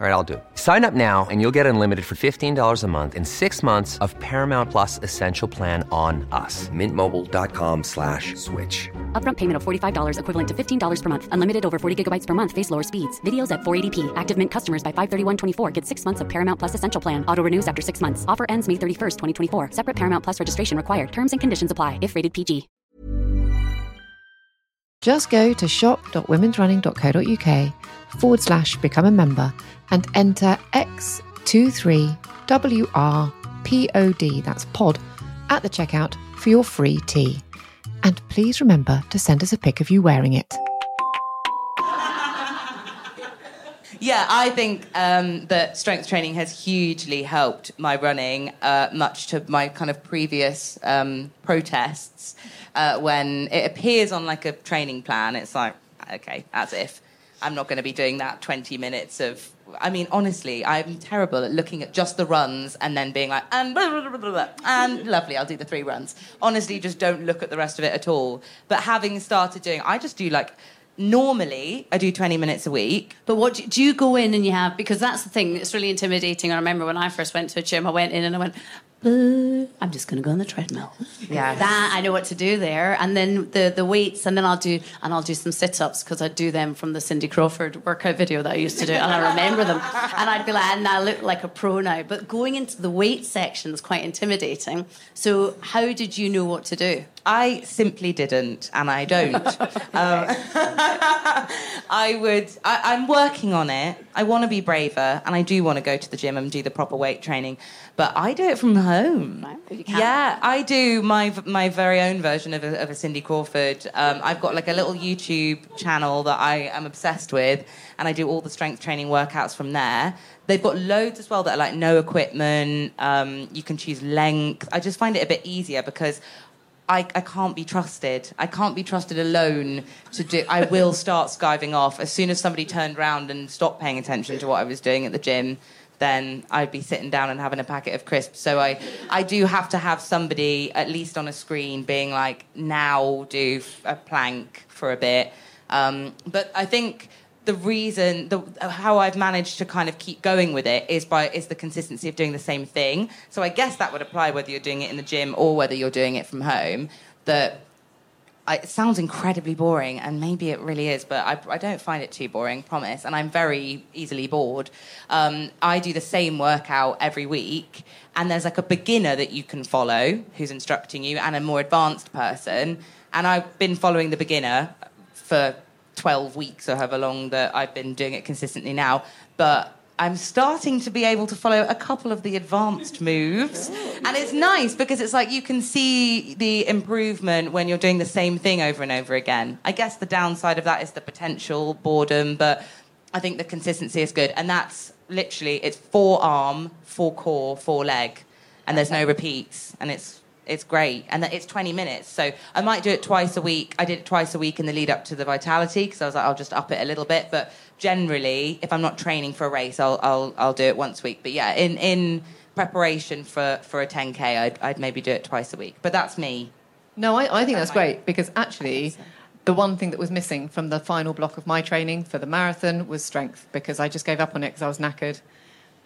All right, I'll do it. Sign up now and you'll get unlimited for $15 a month in six months of Paramount Plus Essential Plan on us. Mintmobile.com slash switch. Upfront payment of $45 equivalent to $15 per month. Unlimited over 40 gigabytes per month. Face lower speeds. Videos at 480p. Active Mint customers by 531.24 get six months of Paramount Plus Essential Plan. Auto renews after six months. Offer ends May 31st, 2024. Separate Paramount Plus registration required. Terms and conditions apply if rated PG. Just go to shop.womensrunning.co.uk forward slash become a member and enter X23WRPOD, that's pod, at the checkout for your free tea. And please remember to send us a pic of you wearing it. Yeah, I think um, that strength training has hugely helped my running, uh, much to my kind of previous um, protests. Uh, when it appears on like a training plan, it's like, okay, as if I'm not going to be doing that 20 minutes of. I mean, honestly, I'm terrible at looking at just the runs and then being like, and blah, blah, blah, blah, blah, and lovely, I'll do the three runs. Honestly, just don't look at the rest of it at all. But having started doing, I just do like normally I do 20 minutes a week. But what do, do you go in and you have because that's the thing it's really intimidating. I remember when I first went to a gym, I went in and I went, "Uh, I'm just going to go on the treadmill. Yeah. that I know what to do there, and then the the weights, and then I'll do and I'll do some sit ups because I do them from the Cindy Crawford workout video that I used to do, and I remember them, and I'd be like, and I look like a pro now. But going into the weight section is quite intimidating. So how did you know what to do? I simply didn't, and I don't. um, I would. I, I'm working on it. I want to be braver, and I do want to go to the gym and do the proper weight training. But I do it from home. can. Yeah, I do my my very own version of a, of a Cindy Crawford. Um, I've got like a little YouTube channel that I am obsessed with, and I do all the strength training workouts from there. They've got loads as well that are like no equipment. Um, you can choose length. I just find it a bit easier because I, I can't be trusted. I can't be trusted alone to do. I will start skiving off as soon as somebody turned around and stopped paying attention to what I was doing at the gym. Then I'd be sitting down and having a packet of crisps. So I, I do have to have somebody at least on a screen being like, now do a plank for a bit. Um, but I think the reason the how I've managed to kind of keep going with it is by is the consistency of doing the same thing. So I guess that would apply whether you're doing it in the gym or whether you're doing it from home. That it sounds incredibly boring, and maybe it really is, but I, I don't find it too boring, promise. And I'm very easily bored. Um, I do the same workout every week, and there's like a beginner that you can follow who's instructing you, and a more advanced person. And I've been following the beginner for 12 weeks or however long that I've been doing it consistently now. But I'm starting to be able to follow a couple of the advanced moves. And it's nice because it's like you can see the improvement when you're doing the same thing over and over again. I guess the downside of that is the potential boredom, but I think the consistency is good. And that's literally, it's four arm, four core, four leg. And there's no repeats. And it's it's great and that it's 20 minutes. So i might do it twice a week. I did it twice a week in the lead up to the vitality because i was like i'll just up it a little bit. But generally if i'm not training for a race i'll i'll, I'll do it once a week. But yeah in in preparation for for a 10k i'd, I'd maybe do it twice a week. But that's me. No, I, I think that's That's great because actually, the one thing that was missing from the final block of my training for the marathon was strength because I just gave up on it because I was knackered.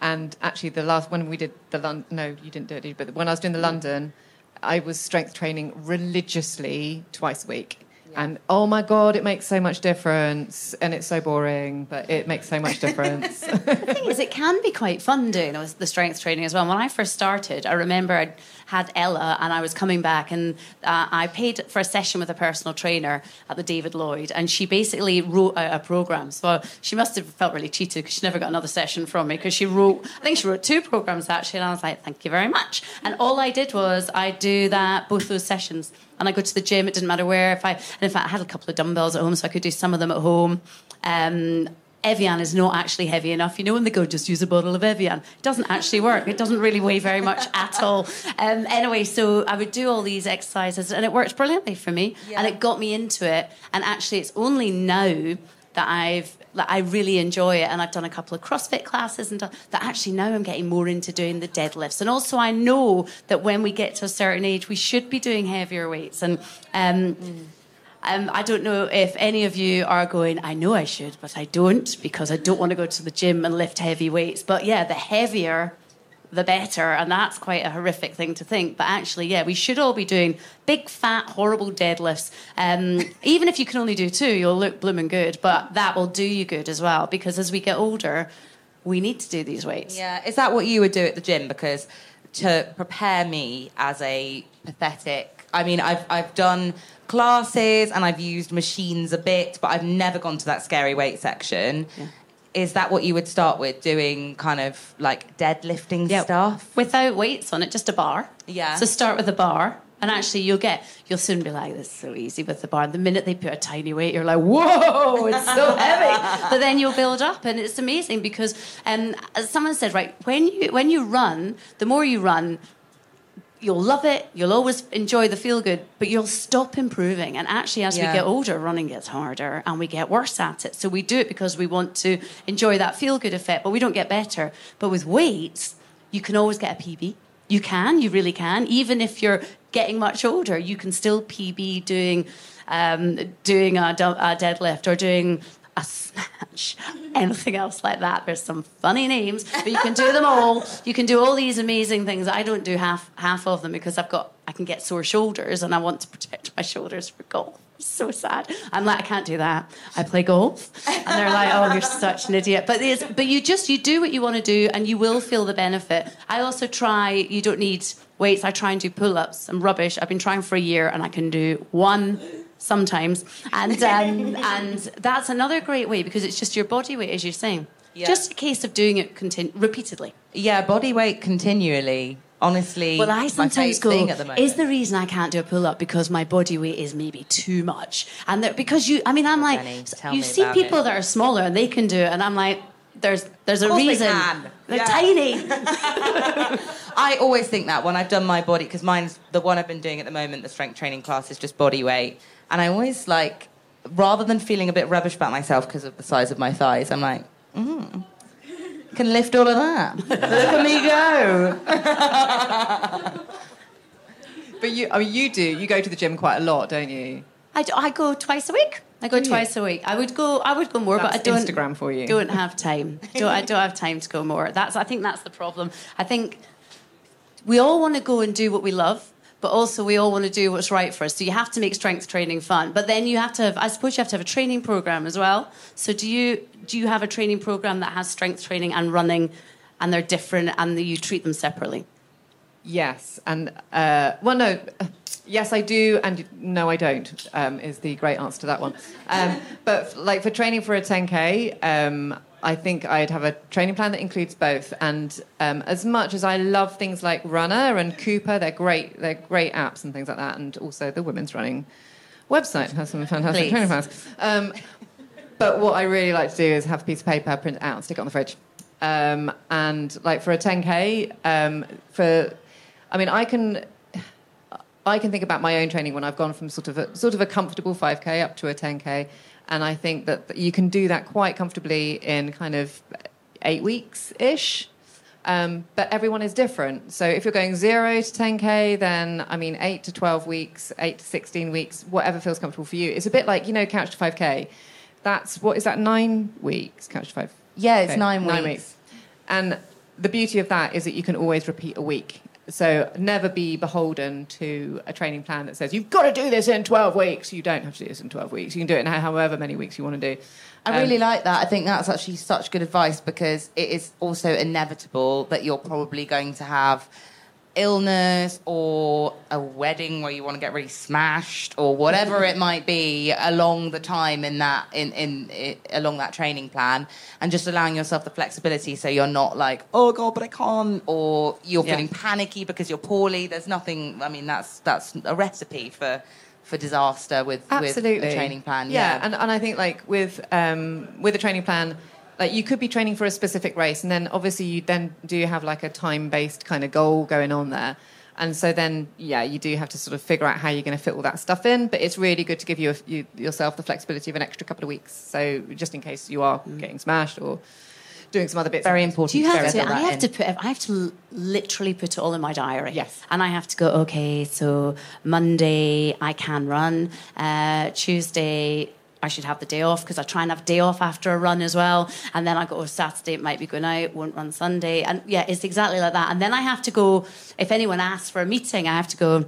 And actually, the last when we did the London, no, you didn't do it, did you? but when I was doing the mm. London, I was strength training religiously twice a week. And oh my god, it makes so much difference, and it's so boring, but it makes so much difference. The thing is, it can be quite fun doing the strength training as well. When I first started, I remember I had Ella and I was coming back and uh, I paid for a session with a personal trainer at the David Lloyd and she basically wrote out a program. So she must have felt really cheated because she never got another session from me because she wrote, I think she wrote two programs actually. And I was like, thank you very much. And all I did was I do that, both those sessions. And I go to the gym, it didn't matter where. If I, and in fact, I had a couple of dumbbells at home so I could do some of them at home. Um, Evian is not actually heavy enough. You know, when they go, just use a bottle of Evian. It doesn't actually work. It doesn't really weigh very much at all. Um, anyway, so I would do all these exercises, and it worked brilliantly for me. And it got me into it. And actually, it's only now that I've that I really enjoy it, and I've done a couple of CrossFit classes, and done, that actually now I'm getting more into doing the deadlifts. And also, I know that when we get to a certain age, we should be doing heavier weights. And um, um, I don't know if any of you are going, I know I should, but I don't because I don't want to go to the gym and lift heavy weights. But yeah, the heavier, the better. And that's quite a horrific thing to think. But actually, yeah, we should all be doing big, fat, horrible deadlifts. Um, even if you can only do two, you'll look blooming good. But that will do you good as well because as we get older, we need to do these weights. Yeah, is that what you would do at the gym? Because to prepare me as a pathetic, I mean, I've I've done classes and I've used machines a bit, but I've never gone to that scary weight section. Is that what you would start with, doing kind of like deadlifting stuff? Without weights on it, just a bar. Yeah. So start with a bar. And actually, you'll get, you'll soon be like, this is so easy with the bar. The minute they put a tiny weight, you're like, whoa, it's so heavy. But then you'll build up, and it's amazing because, um, as someone said, right, when you when you run, the more you run, you'll love it. You'll always enjoy the feel good, but you'll stop improving. And actually, as Yeah. we get older, running gets harder and we get worse at it. So we do it because we want to enjoy that feel good effect, but we don't get better. But with weights, you can always get a PB. You can, you really can. Even if you're getting much older, you can still PB doing um, doing a, a deadlift or doing a snatch, anything else like that. There's some funny names, but you can do them all. You can do all these amazing things. I don't do half half of them because I've got I can get sore shoulders and I want to protect my shoulders for golf. So sad. I'm like I can't do that. I play golf, and they're like, "Oh, you're such an idiot." But it's, but you just you do what you want to do, and you will feel the benefit. I also try. You don't need weights. I try and do pull-ups. I'm rubbish. I've been trying for a year, and I can do one sometimes, and um, and that's another great way because it's just your body weight, as you're saying. Yeah. Just a case of doing it continu- repeatedly. Yeah, body weight continually. Honestly, Well, I sometimes go, at the moment. is the reason I can't do a pull up because my body weight is maybe too much? And because you, I mean, I'm like, Jenni, tell you see people it. that are smaller and they can do it, and I'm like, there's there's a they reason. can. They're Yeah. tiny. I always think that when I've done my body, because mine's the one I've been doing at the moment, the strength training class is just body weight. And I always like, rather than feeling a bit rubbish about myself because of the size of my thighs, I'm like, mm, can lift all of that. Look at me go. But you, I mean, you do. You go to the gym quite a lot, don't you? I, do- I go twice a week. I go Do you? twice a week. I would go. I would go more, but I don't. Instagram for you. Don't have time. Don't, I don't have time to go more. That's. I think that's the problem. I think we all want to go and do what we love, but also we all want to do what's right for us. So you have to make strength training fun, but then you have to have. I suppose you have to have a training program as well. So do you? Do you have a training program that has strength training and running, and they're different, and you treat them separately? Yes, and uh, well, no, yes, I do, and no, I don't. Um, is the great answer to that one. Um, but like for training for a 10k, um, I think I'd have a training plan that includes both. And um, as much as I love things like Runna and Cooper, they're great. They're great apps and things like that. And also the women's running website has some fantastic Please. training plans. Um, but what I really like to do is have a piece of paper, print it out, and stick it on the fridge. Um, and like for a 10k, um, for I mean, I can I can think about my own training when I've gone from sort of a sort of a comfortable 5k up to a 10k, and I think that you can do that quite comfortably in kind of eight weeks ish. Um, but everyone is different. So if you're going zero to 10k, then I mean eight to 12 weeks, eight to 16 weeks, whatever feels comfortable for you. It's a bit like you know couch to 5k. That's what is that nine weeks couch to five? Yeah, it's nine Nine weeks. weeks. And the beauty of that is that you can always repeat a week. So never be beholden to a training plan that says you've got to do this in 12 weeks. You don't have to do this in 12 weeks. You can do it in however many weeks you want to do. I Um, really like that. I think that's actually such good advice because it is also inevitable that you're probably going to have illness or a wedding where you want to get really smashed or whatever it might be along the time in that in, in, along that training plan and just allowing yourself the flexibility so you're not like oh god but I can't or you're Yeah. panicky because you're poorly there's nothing I mean that's that's a recipe for for disaster with Absolutely. with a training plan Yeah, yeah, and, and I think like with um, with a training plan, like you could be training for a specific race, and then obviously you then do have like a time-based kind of goal going on there. And so then, yeah, you do have to sort of figure out how you're going to fit all that stuff in. But it's really good to give you, a, you yourself the flexibility of an extra couple of weeks. So just in case you are getting smashed or doing some other bits. Very important. Do you have to? I have in. to put. I have to literally put it all in my diary. Yes. And I have to go. Okay, so Monday I can run. Uh, Tuesday. I should have the day off because I try and have day off after a run as well. And then I go, oh, Saturday it might be going out, won't run Sunday. And yeah, it's exactly like that. And then I have to go, if anyone asks for a meeting, I have to go,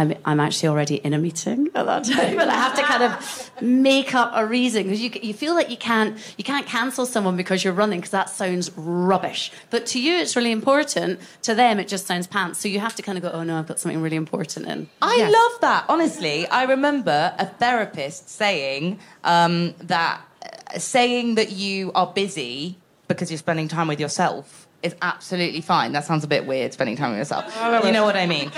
I'm, I'm actually already in a meeting at that time, and I have to kind of make up a reason because you, you feel like you can't you can't cancel someone because you're running because that sounds rubbish. But to you, it's really important. To them, it just sounds pants. So you have to kind of go, oh no, I've got something really important in. I Yes. love that. Honestly, I remember a therapist saying um, that uh, saying that you are busy because you're spending time with yourself is absolutely fine. That sounds a bit weird, spending time with yourself. You know what I mean?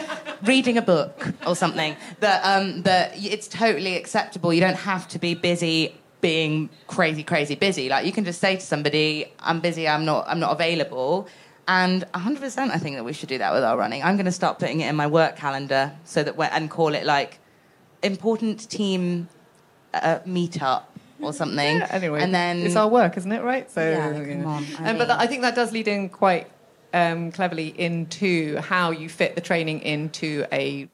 Reading a book or something. That um, that it's totally acceptable. You don't have to be busy being crazy, crazy busy. Like you can just say to somebody, "I'm busy. I'm not. I'm not available." And 100%, I think that we should do that with our running. I'm going to start putting it in my work calendar so that we're, and call it like important team uh, meetup or something. Yeah, anyway, and then it's our work, isn't it? Right. So, Yeah, know. on, I Um, but that, I think that does lead in quite um, cleverly into how you fit the training into a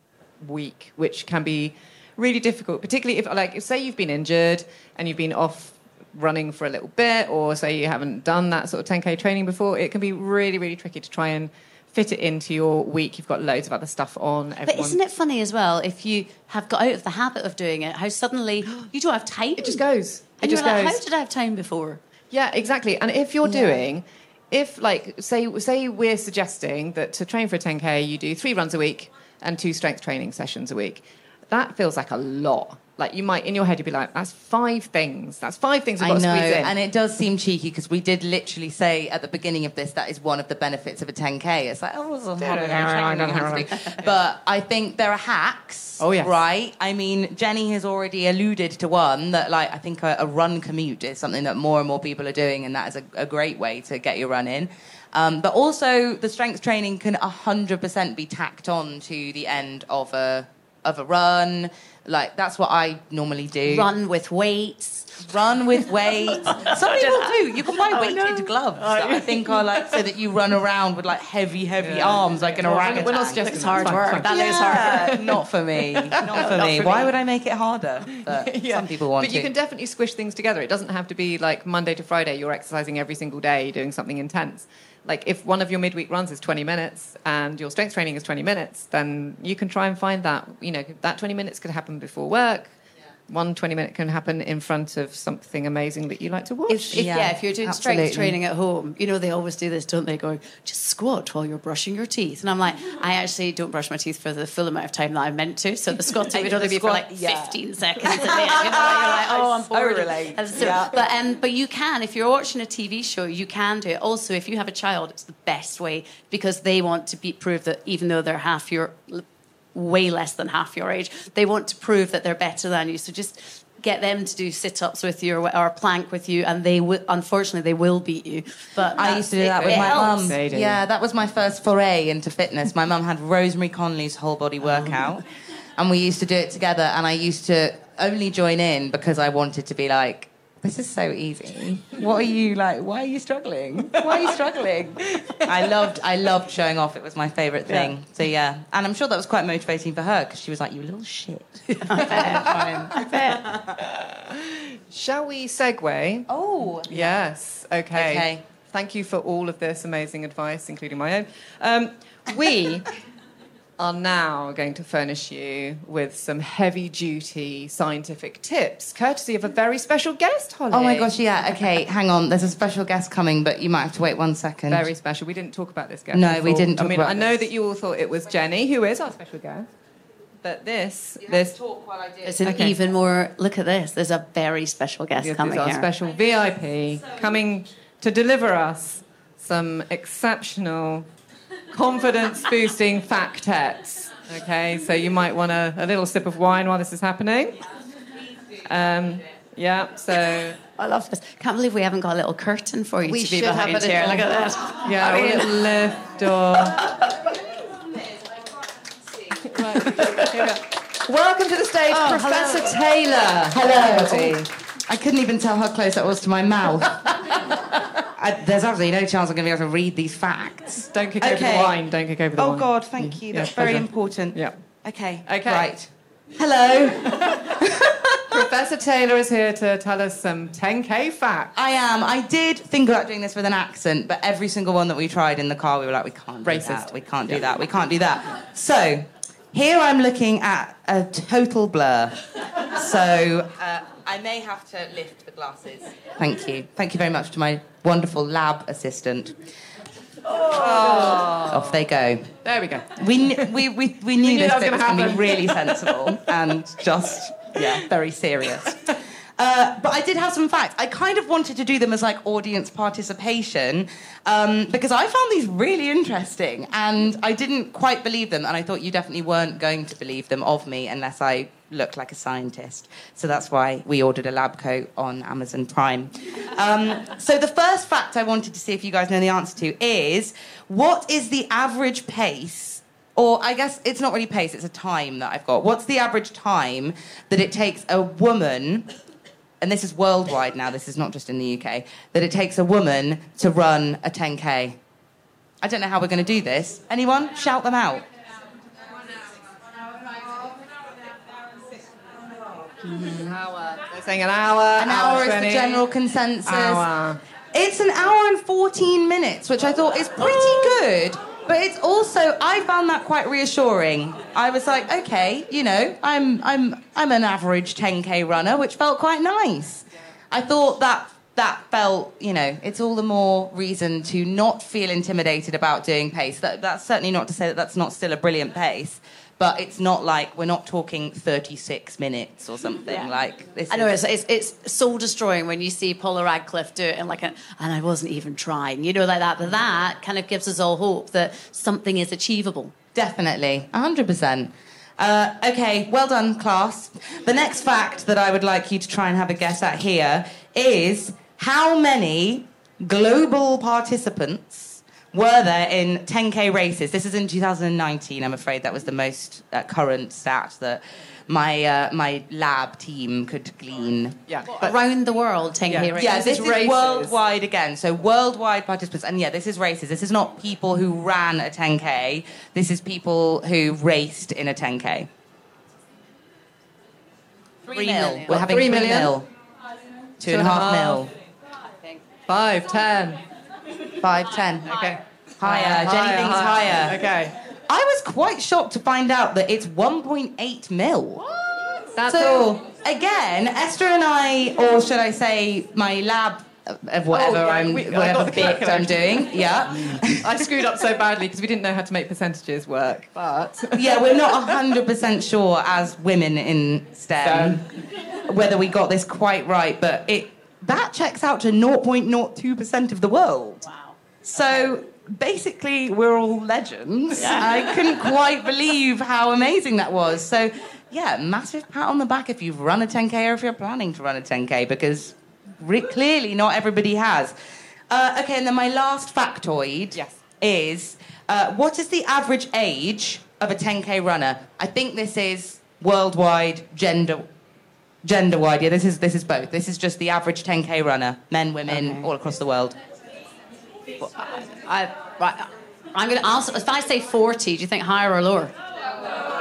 week, which can be really difficult, particularly if, like, say you've been injured and you've been off running for a little bit, or say you haven't done that sort of 10k training before, it can be really, really tricky to try and fit it into your week. You've got loads of other stuff on. But isn't it funny as well if you have got out of the habit of doing it? How suddenly you don't have time. It just goes. It And just you're like, goes. how did I have time before? Yeah, exactly. And if you're doing, if like say say we're suggesting that to train for a 10k you do three runs a week and two strength training sessions a week, that feels like a lot. Like you might in your head you'd be like, that's five things. That's five things I've I got know, to squeeze in. and it does seem cheeky because we did literally say at the beginning of this that is one of the benefits of a 10k. It's like, oh, it's a holiday training, it has to be. but I think there are hacks. Oh, yes. right. I mean, Jenni has already alluded to one that, like, I think a, a run commute is something that more and more people are doing, and that is a, a great way to get your run in. Um, but also, the strength training can 100% be tacked on to the end of a of a run. Like that's what I normally do. Run with weights. Run with weights. Some people do. You can buy oh, weighted gloves oh, that I think are like so that you run around with like heavy, heavy arms like an orangutan. We're not suggesting It's hard Fine, work. fine. That is hard work. Yeah, not for me. Not for me. for Why me. would I make it harder? But Yeah. some people want but you to. can definitely squish things together. It doesn't have to be like Monday to Friday. You're exercising every single day, doing something intense. Like if one of your midweek runs is 20 minutes and your strength training is 20 minutes, then you can try and find that. You know, that 20 minutes could happen before work. One 20 minute can happen in front of something amazing that you like to watch. If, if, yeah, Yeah, if you're doing absolutely. strength training at home, you know they always do this, don't they? Going just squat while you're brushing your teeth, and I'm like, I actually don't brush my teeth for the full amount of time that I'm meant to. So the squatting would only be for like yeah. 15 seconds a minute. You know, you're like, oh, I'm so bored. relate. And so- Yeah. But um, but you can if you're watching a TV show, you can do it. Also, if you have a child, it's the best way because they want to be prove that even though they're half your way less than half your age, they want to prove that they're better than you. So just get them to do sit-ups with you or, or plank with you and they will unfortunately they will beat you but I used to do that's- that with it my helps. mum. Yeah, that was my first foray into fitness. My mum had Rosemary Conley's whole body oh. workout, and we used to do it together. And I used to only join in because I wanted to be like, "This is so easy. What are you like? Why are you struggling? Why are you struggling?" I loved, I loved showing off. It was my favourite thing. So yeah, and I'm sure that was quite motivating for her because she was like, "You little shit." Shall we segue? Oh, Yes. Okay. Okay. Thank you for all of this amazing advice, including my own. Um, we are now going to furnish you with some heavy duty scientific tips, courtesy of a very special guest, Holly. Oh my gosh, yeah. Okay, hang on. There's a special guest coming, but you might have to wait one second. Very special. We didn't talk about this guest. No, we didn't I mean, about I know this. that you all thought it was Jenni, who is our special guest. But this, this, talk while I do. It's an Okay. even more look at this there's a very special guest This coming is our here special VIP coming to deliver us some exceptional confidence boosting factettes. Okay, so you might want a, a little sip of wine while this is happening. Um, Yeah, so I love this. Can't believe we haven't got a little curtain for you We to be should have behind a here. little- Look at that. yeah, I a mean- little lift door. Right, here we go. Welcome to the stage, Professor Taylor. Hello. I couldn't even tell how close that was to my mouth. I, there's absolutely no chance I'm going to be able to read these facts. Don't kick over the wine. Don't kick over the Oh wine. Oh God, thank you. Yeah, That's very pleasure. important. Yeah. Okay. Okay. Right. Hello. Professor Taylor is here to tell us some 10k facts. I am. I did think about doing this with an accent, but every single one that we tried in the car, we were like, we can't do Racist. that. We can't do that. We can't do that. So here I'm looking at a total blur. So uh, I may have to lift the glasses. Thank you. Thank you very much to my wonderful lab assistant. Off they go. There we go. We, kn- we, we, we knew, knew this was bit was going to be really sensible and just, yeah, very serious. Uh, but I did have some facts. I kind of wanted to do them as like audience participation um, because I found these really interesting and I didn't quite believe them. And I thought you definitely weren't going to believe them of me unless I looked like a scientist. So that's why we ordered a lab coat on Amazon Prime. Um, so the first fact I wanted to see if you guys know the answer to is what is the average pace or I guess it's not really pace, it's a time that I've got. What's the average time that it takes a woman, and this is worldwide now, this is not just in the UK, that it takes a woman to run a 10K? I don't know how we're going to do this. Anyone? Shout them out. Mm-hmm. They're saying an hour. An hour is the general consensus. Hour. It's an hour and 14 minutes, which I thought is pretty oh. good. But it's also I found that quite reassuring. I was like, okay, you know, I'm I'm I'm an average 10k runner, which felt quite nice. I thought that that felt, you know, it's all the more reason to not feel intimidated about doing pace. That, that's certainly not to say that that's not still a brilliant pace, but it's not like we're not talking 36 minutes or something like this. I know it's, it's it's soul destroying when you see Paula Radcliffe do it and like, a, and I wasn't even trying, you know, like that. But that kind of gives us all hope that something is achievable. Definitely, 100%. Uh, okay, well done, class. The next fact that I would like you to try and have a guess at here is how many global participants were there in 10k races? This is in 2019, I'm afraid. That was the most uh, current stat that my, uh, my lab team could glean. Yeah. Around the world, 10k Yeah. races. Yeah, This this is is, races. worldwide again. So worldwide participants, and yeah, this is races. This is not people who ran a 10k. This is people who raced in a 10k. Three, Three mil. million. We're having Three three million? mil. Two and a half mil. Five, ten. Five, ten. Okay. Higher. Jenni thinks higher. Okay. I was quite shocked to find out that it's 1.8 mil. That's so all. again, Esther and I, or should I say, my lab of whatever Oh, yeah, I'm, we- whatever bit I'm doing. Yeah, I screwed up so badly because we didn't know how to make percentages work. But yeah, we're not hundred percent sure as women in STEM whether we got this quite right, but it that checks out to 0.02 percent of the world. Wow. So. Basically, we're all legends. Yeah. I couldn't quite believe how amazing that was. So, yeah, massive pat on the back if you've run a 10K or if you're planning to run a 10K because clearly not everybody has. Uh, okay, and then my last factoid Yes. is uh, what is the average age of a 10K runner? I think this is worldwide, gender. Gender wide, yeah. This is this is both. This is just the average 10k runner, men, women, Okay. all across the world. I, right, I'm going to ask, if I say 40, do you think higher or lower?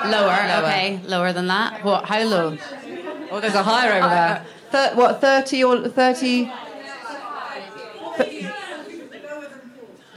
Lower, okay. Lower than that? What, how low? oh, there's a higher over there. Thir- what, thirty or thirty?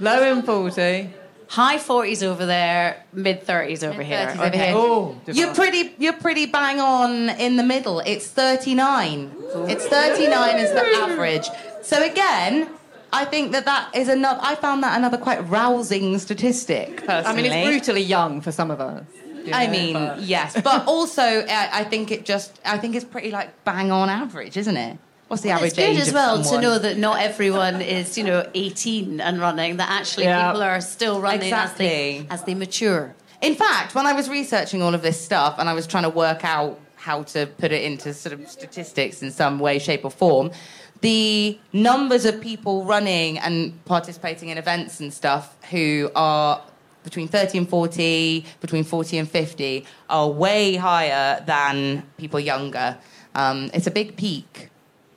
Low in forty. High 40s over there, mid 30s over here. Mid-thirties over Okay. here. Oh, You're pretty. You're pretty bang on in the middle. It's 39. It's 39 is the average. So again, I think that that is another. I found that another quite rousing statistic. I mean, it's brutally young for some of us. you I mean, but- yes, but also I, I think it just. I think it's pretty like bang on average, isn't it? What's the average It's good age as well to know that not everyone is, you know, 18 and running, that actually Yeah. people are still running as, they, as they mature. In fact, when I was researching all of this stuff and I was trying to work out how to put it into sort of statistics in some way, shape, or form. The numbers of people running and participating in events and stuff who are between 30 and 40, between 40 and 50, are way higher than people younger. Um, it's a big peak.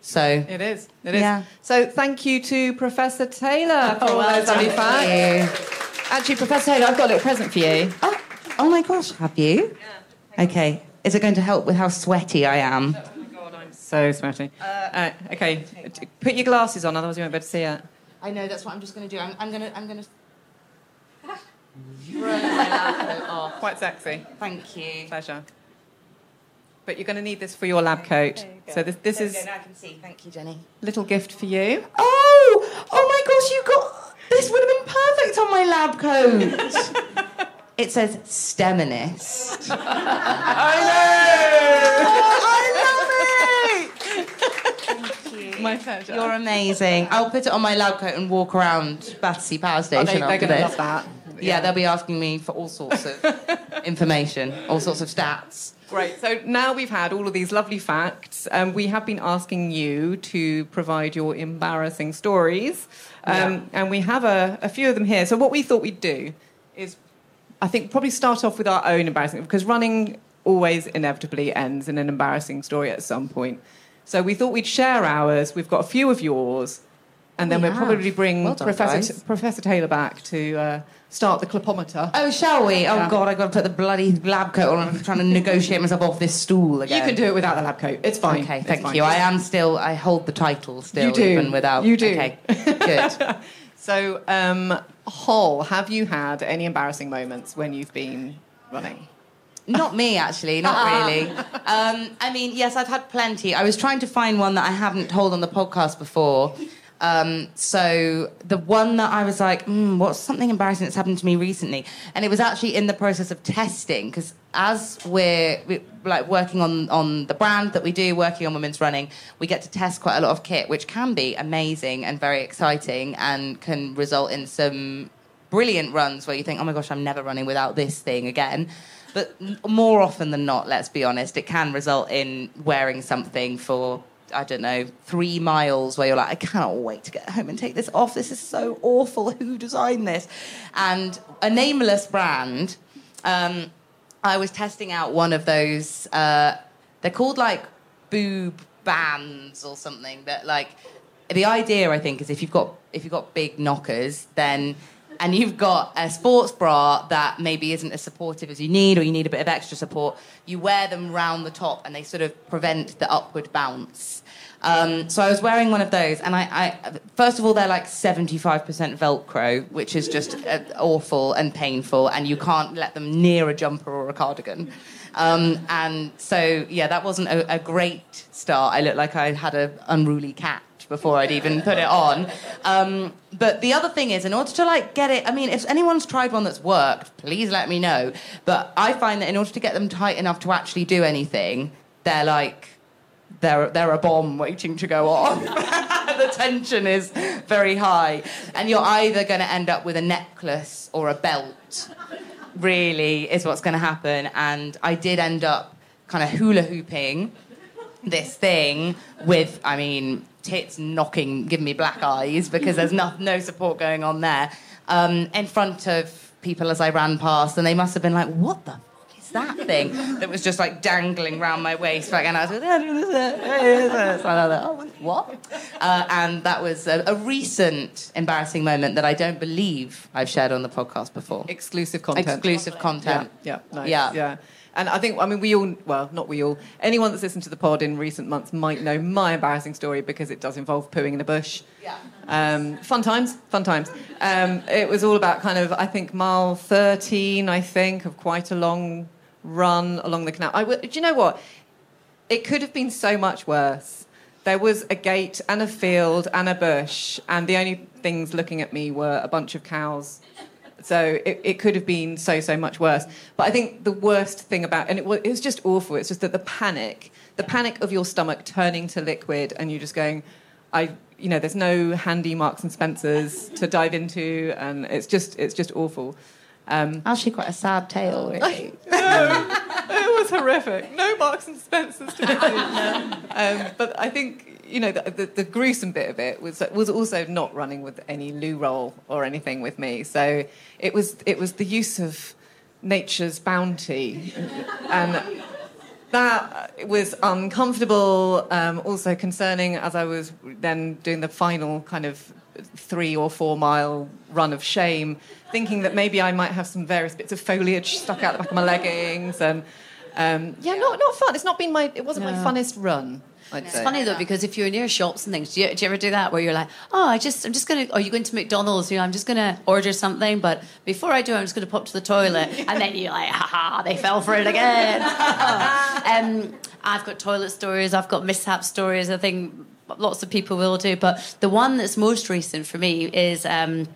So It is. It is. Yeah. So thank you to Professor Taylor for all well those lovely facts. Actually, Professor Taylor, I've got a little present for you. Oh, oh my gosh, have you? Yeah. Okay. Is it going to help with how sweaty I am? Oh my god, I'm so sweaty. Uh, okay, put your glasses on, otherwise you won't be able to see it. I know that's what I'm just going to do. I'm, I'm going to I'm going to throw my laptop off. Quite sexy. Thank you. Pleasure. But you're going to need this for your lab coat. So this, this is go, now I can see. Thank you, Jenni. little gift for you. Oh, oh my gosh, you got this would have been perfect on my lab coat. it says STEMinist. I know. Oh, Thank you. My pleasure. You're amazing. I'll put it on my lab coat and walk around Battersea Power Oh, Station they, they're after this. love that. Yeah, they'll be asking me for all sorts of information, all sorts of stats. Great. So now we've had all of these lovely facts. Um, we have been asking you to provide your embarrassing stories. Um, And we have a, a few of them here. So what we thought we'd do is, I think, probably start off with our own embarrassing, because running always inevitably ends in an embarrassing story at some point. So we thought we'd share ours. We've got a few of yours. And then We we'll have. probably bring Well done, Professor. Professor Taylor back to uh, start the clapometer. Oh, shall we? Oh Yeah. God, I've got to put the bloody lab coat on. I'm trying to negotiate myself off this stool again. You can do it without the lab coat. It's fine. Okay, It's thank fine. you. I am still. I hold the title still, You do. even without. You do. Okay, good. So, um, Hol, have you had any embarrassing moments when you've been running? Not me, actually. Not really. Um, I mean, yes, I've had plenty. I was trying to find one that I haven't told on the podcast before. Um, so the one that I was like, mm, what's something embarrassing that's happened to me recently? And it was actually in the process of testing because as we're, we like working on on the brand that we do, working on women's running, we get to test quite a lot of kit, which can be amazing and very exciting and can result in some brilliant runs where you think, oh my gosh, I'm never running without this thing again. But more often than not, let's be honest, it can result in wearing something for, I don't know, three miles where you're like, I cannot wait to get home and take this off. This is so awful. Who designed this? And a nameless brand, um, I was testing out one of those, uh, they're called like boob bands or something that like the idea I think is if you've got if you've got big knockers then and you've got a sports bra that maybe isn't as supportive as you need or you need a bit of extra support you wear them round the top and they sort of prevent the upward bounce um, so I was wearing one of those, and I, I first of all they're like seventy-five percent Velcro, which is just uh, awful and painful, and you can't let them near a jumper or a cardigan. Um, and so yeah, that wasn't a, a great start. I looked like I had an unruly cat before I'd even put it on. Um, but the other thing is, in order to like get it, I mean, if anyone's tried one that's worked, please let me know. But I find that in order to get them tight enough to actually do anything, they're like they're, they're a bomb waiting to go off. the tension is very high. And you're either going to end up with a necklace or a belt, really, is what's going to happen. And I did end up kind of hula hooping this thing with, I mean, tits knocking, giving me black eyes because there's no, no support going on there, um, in front of people as I ran past. And they must have been like, what the that thing that was just like dangling round my waist like, and I was like, oh, what uh, and that was a, a recent embarrassing moment that I don't believe I've shared on the podcast before Exclusive content. exclusive content Yeah, yeah, nice. Yeah. yeah. And I think, I mean, we all, well, not we all, anyone that's listened to the pod in recent months might know my embarrassing story because it does involve pooing in a bush. Yeah. Um, fun times, fun times. Um, it was all about kind of, I think, mile 13, I think, of quite a long run along the canal. I w- do you know what? It could have been so much worse. There was a gate and a field and a bush, and the only things looking at me were a bunch of cows. So it, it could have been so, so much worse. But I think the worst thing about, and it was, it was just awful, it's just that the panic, the panic of your stomach turning to liquid and you just going, I, you know, there's no handy Marks and Spencers to dive into, and it's just, it's just awful. Um, actually quite a sad tale really it was horrific. No Marks and Spencers to be. Um, but I think you know the, the, the gruesome bit of it was was also not running with any loo roll or anything with me. So it was it was the use of nature's bounty and that was uncomfortable, um, also concerning as I was then doing the final kind of three or four mile run of shame, thinking that maybe I might have some various bits of foliage stuck out the back of my leggings and. Um, yeah, not not fun. It's not been my. It wasn't my funnest run. I'd It's say. funny though because if you're near shops and things, do you, do you ever do that where you're like, oh, I just, I'm just gonna, are you going to McDonald's? You know, I'm just gonna order something, but before I do, I'm just gonna pop to the toilet, and then you're like, haha, they fell for it again. um, I've got toilet stories, I've got mishap stories. I think lots of people will do, but the one that's most recent for me is. Um,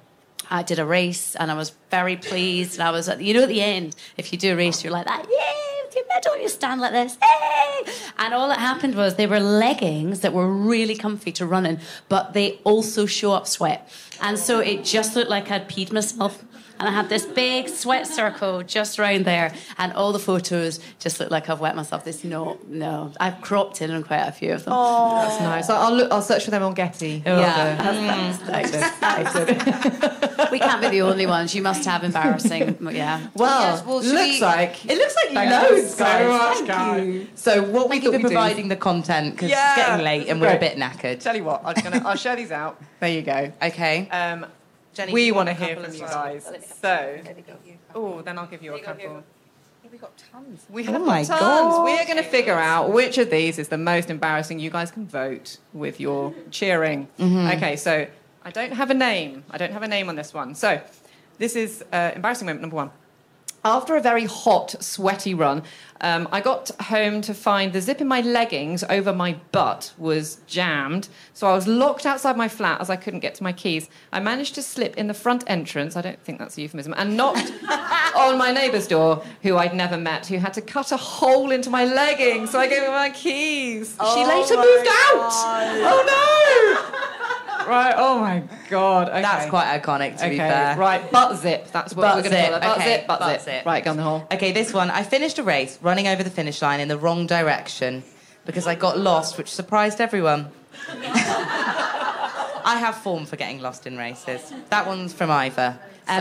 I did a race and I was very pleased. And I was, you know, at the end, if you do a race, you're like that, yay, with your medal, you stand like this, hey! And all that happened was they were leggings that were really comfy to run in, but they also show up sweat. And so it just looked like I'd peed myself. And I had this big sweat circle just round there, and all the photos just look like I've wet myself. This no, no, I've cropped in on quite a few of them. Oh, that's nice. I'll look. I'll search for them on Getty. Yeah. Mm. That's nice. we can't be the only ones. You must have embarrassing. Yeah. Well, Yes, well, looks we- like It looks like Thank loads, you so guys. much, Thank guys. you. So what we Thank you thought we'd do- providing the content because Yeah. it's getting late and we're a bit knackered. Tell you what, I'm gonna, I'll share these out. There you go. Okay. Um, Jenni, we want to hear from as you well? guys. So, oh, then I'll give you a couple. We've got tons. We Oh my tons. God. We are going to figure out which of these is the most embarrassing. You guys can vote with your cheering. Mm-hmm. Okay, so I don't have a name. I don't have a name on this one. So this is uh, embarrassing moment number one. After a very hot, sweaty run, um, I got home to find the zip in my leggings over my butt was jammed. So I was locked outside my flat as I couldn't get to my keys. I managed to slip in the front entrance, I don't think that's a euphemism, and knocked on my neighbour's door, who I'd never met, who had to cut a hole into my leggings. So I gave her my keys. she later moved out. Oh no! Right, oh my god. Okay. That's quite iconic, to okay. be fair. Right, butt zip. That's what Butt we're going to zip, call it. Butt okay, zip, butt, butt zip. zip. Right, go on the hole. Okay, this one. I finished a race running over the finish line in the wrong direction because I got lost, which surprised everyone. I have form for getting lost in races. That one's from Ivor. So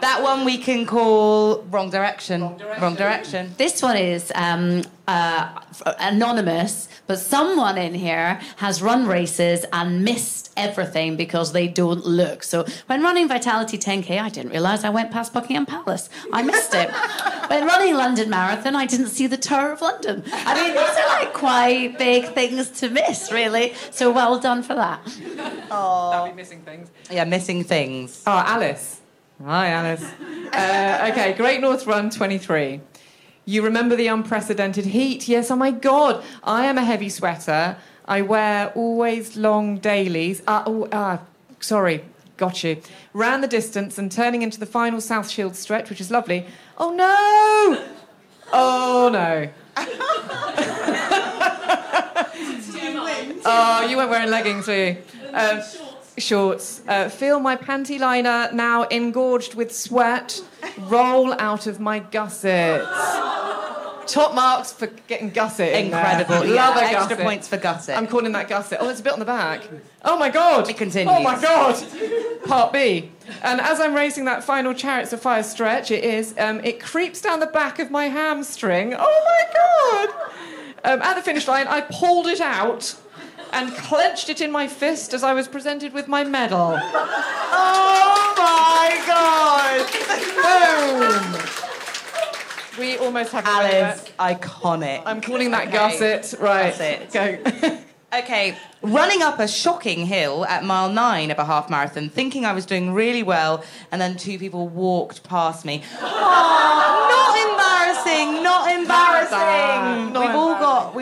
that one we can call wrong direction. Wrong direction. This one is um, uh, f- anonymous, but someone in here has run races and missed everything because they don't look. So when running Vitality 10K, I didn't realise I went past Buckingham Palace. I missed it. when running London Marathon, I didn't see the Tower of London. I mean, these are like quite big things to miss, really. So well done for that. That'll be missing things. Yeah, missing things. Oh, Alice. Hi, Alice. Uh, okay, Great North Run 23. You remember the unprecedented heat? Yes, oh my God. I am a heavy sweater. I wear always long dailies. Uh, oh, uh, sorry, got you. Ran the distance and turning into the final South Shield stretch, which is lovely. Oh no! Oh no. Oh, you weren't wearing leggings, were you? Um, shorts. Uh, feel my panty liner now engorged with sweat roll out of my gussets. Top marks for getting gusset. Incredible. Love a extra gusset. points for gusset. I'm calling that gusset. Oh, it's a bit on the back. Oh my god. It continues. Oh my god. Part B. And as I'm racing that final Chariots of Fire stretch, it is. Um, it creeps down the back of my hamstring. Oh my god. Um, at the finish line, I pulled it out and clenched it in my fist as I was presented with my medal. Oh my god. Boom. We almost have a Alice, iconic. I'm calling that Okay. gusset. Right. Gusset. Go. Okay, running up a shocking hill at mile nine of a half marathon, thinking I was doing really well, and then two people walked past me. Oh, not embarrassing, not embarrassing. Not we've all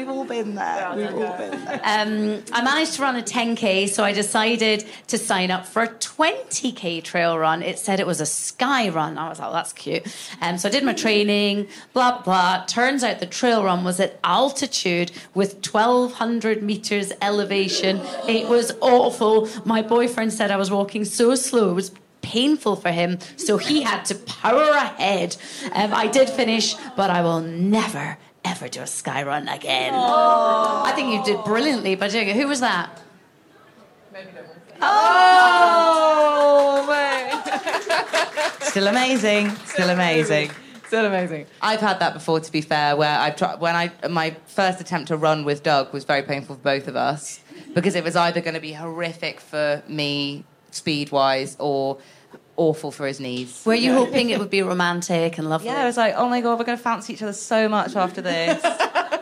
we've all been there. We've all been there. Um, I managed to run a 10k, so I decided to sign up for a 20k trail run. It said it was a sky run. I was like, oh, that's cute. Um, so I did my training, blah, blah. Turns out the trail run was at altitude with 1,200 meters elevation. It was awful. My boyfriend said I was walking so slow. It was painful for him, so he had to power ahead. Um, I did finish, but I will never, ever do a sky run again. I think you did brilliantly by doing it. Who was that? Oh. Still amazing. Still amazing. Still amazing. I've had that before, to be fair, where I've tried when I my first attempt to run with Doug was very painful for both of us because it was either going to be horrific for me speed wise or awful for his knees. Were you hoping it would be romantic and lovely? Yeah, I was like, oh my god, we're going to fancy each other so much after this.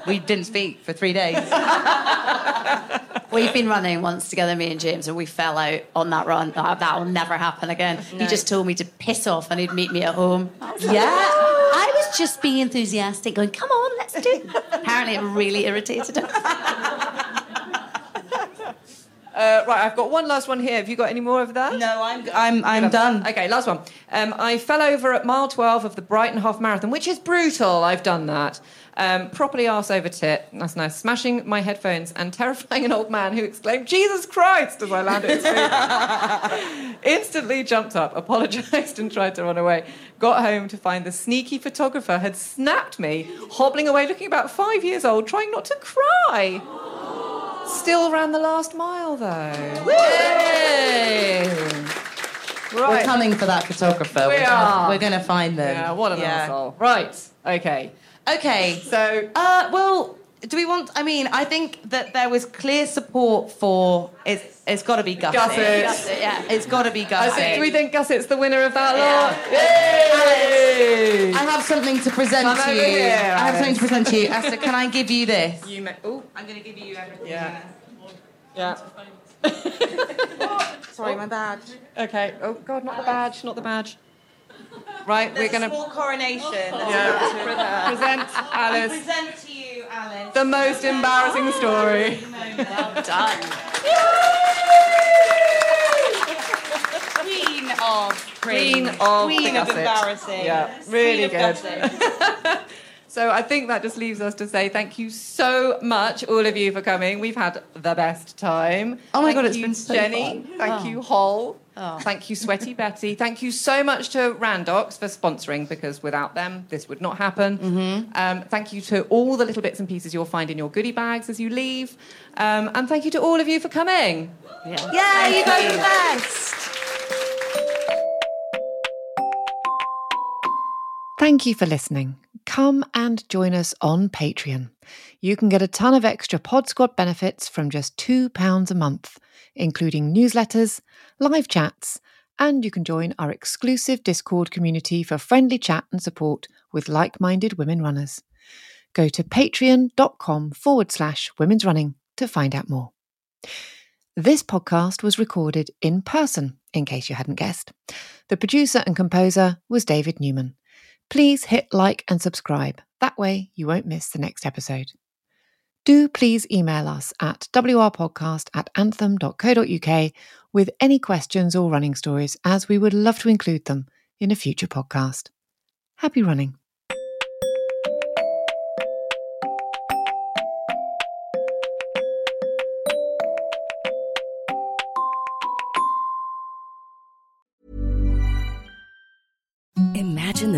we didn't speak for three days. We've been running once together, me and James, and we fell out on that run. Oh, that will never happen again. He just told me to piss off and he'd meet me at home. Yeah. Oh. I was just being enthusiastic, going, come on, let's do it. Apparently, it really irritated him. Uh, right, I've got one last one here. Have you got any more of that? No, I'm I'm I'm done. Okay, last one. Um, I fell over at mile 12 of the Brighton Half Marathon, which is brutal. I've done that. Um, properly arse over tit. That's nice. Smashing my headphones and terrifying an old man who exclaimed, Jesus Christ, as I landed. Instantly jumped up, apologised, and tried to run away. Got home to find the sneaky photographer had snapped me, hobbling away, looking about five years old, trying not to cry. Still ran the last mile, though. Yay! We're coming for that photographer. We are are. Gonna, we're going to find them. Yeah, what an asshole. Right. Okay. Okay. So, Uh, well, do we want? I mean, I think that there was clear support for it's. It's got to be Gusset. Gusset. Gusset, yeah. It's got to be I Gusset. think, do we think Gusset's the winner of that Yeah. lot? Yay! I have something to present Come to over you. here, I have something to present to you. Esther, can I give you this? You may- Ooh, I'm going to give you everything. Yeah. yeah. Sorry, my badge. Okay. Oh God, not the badge, not the badge. Right, we're gonna small coronation. yeah. present Alice present to you, Alice. the most embarrassing story. Well done. Queen of Queen of Queen the of embarrassing. Yeah, really good. Gusset. So I think that just leaves us to say thank you so much, all of you, for coming. We've had the best time. Oh my Thank God, it's you, been so Jenni. fun. Thank Oh. you, Hol. Oh. Thank you, Sweaty Betty. Thank you so much to Randox for sponsoring because without them, this would not happen. Mm-hmm. Um, thank you to all the little bits and pieces you'll find in your goodie bags as you leave. Um, and thank you to all of you for coming. Yeah. Yeah, you guys are the best. Thank you for listening. Come and join us on Patreon. You can get a ton of extra Pod Squad benefits from just £2 a month, including newsletters, live chats, and you can join our exclusive Discord community for friendly chat and support with like minded women runners. Go to patreon.com forward slash women's running to find out more. This podcast was recorded in person, in case you hadn't guessed. The producer and composer was David Newman. Please hit like and subscribe. That way you won't miss the next episode. Do please email us at wrpodcast at anthem.co.uk with any questions or running stories, as we would love to include them in a future podcast. Happy running.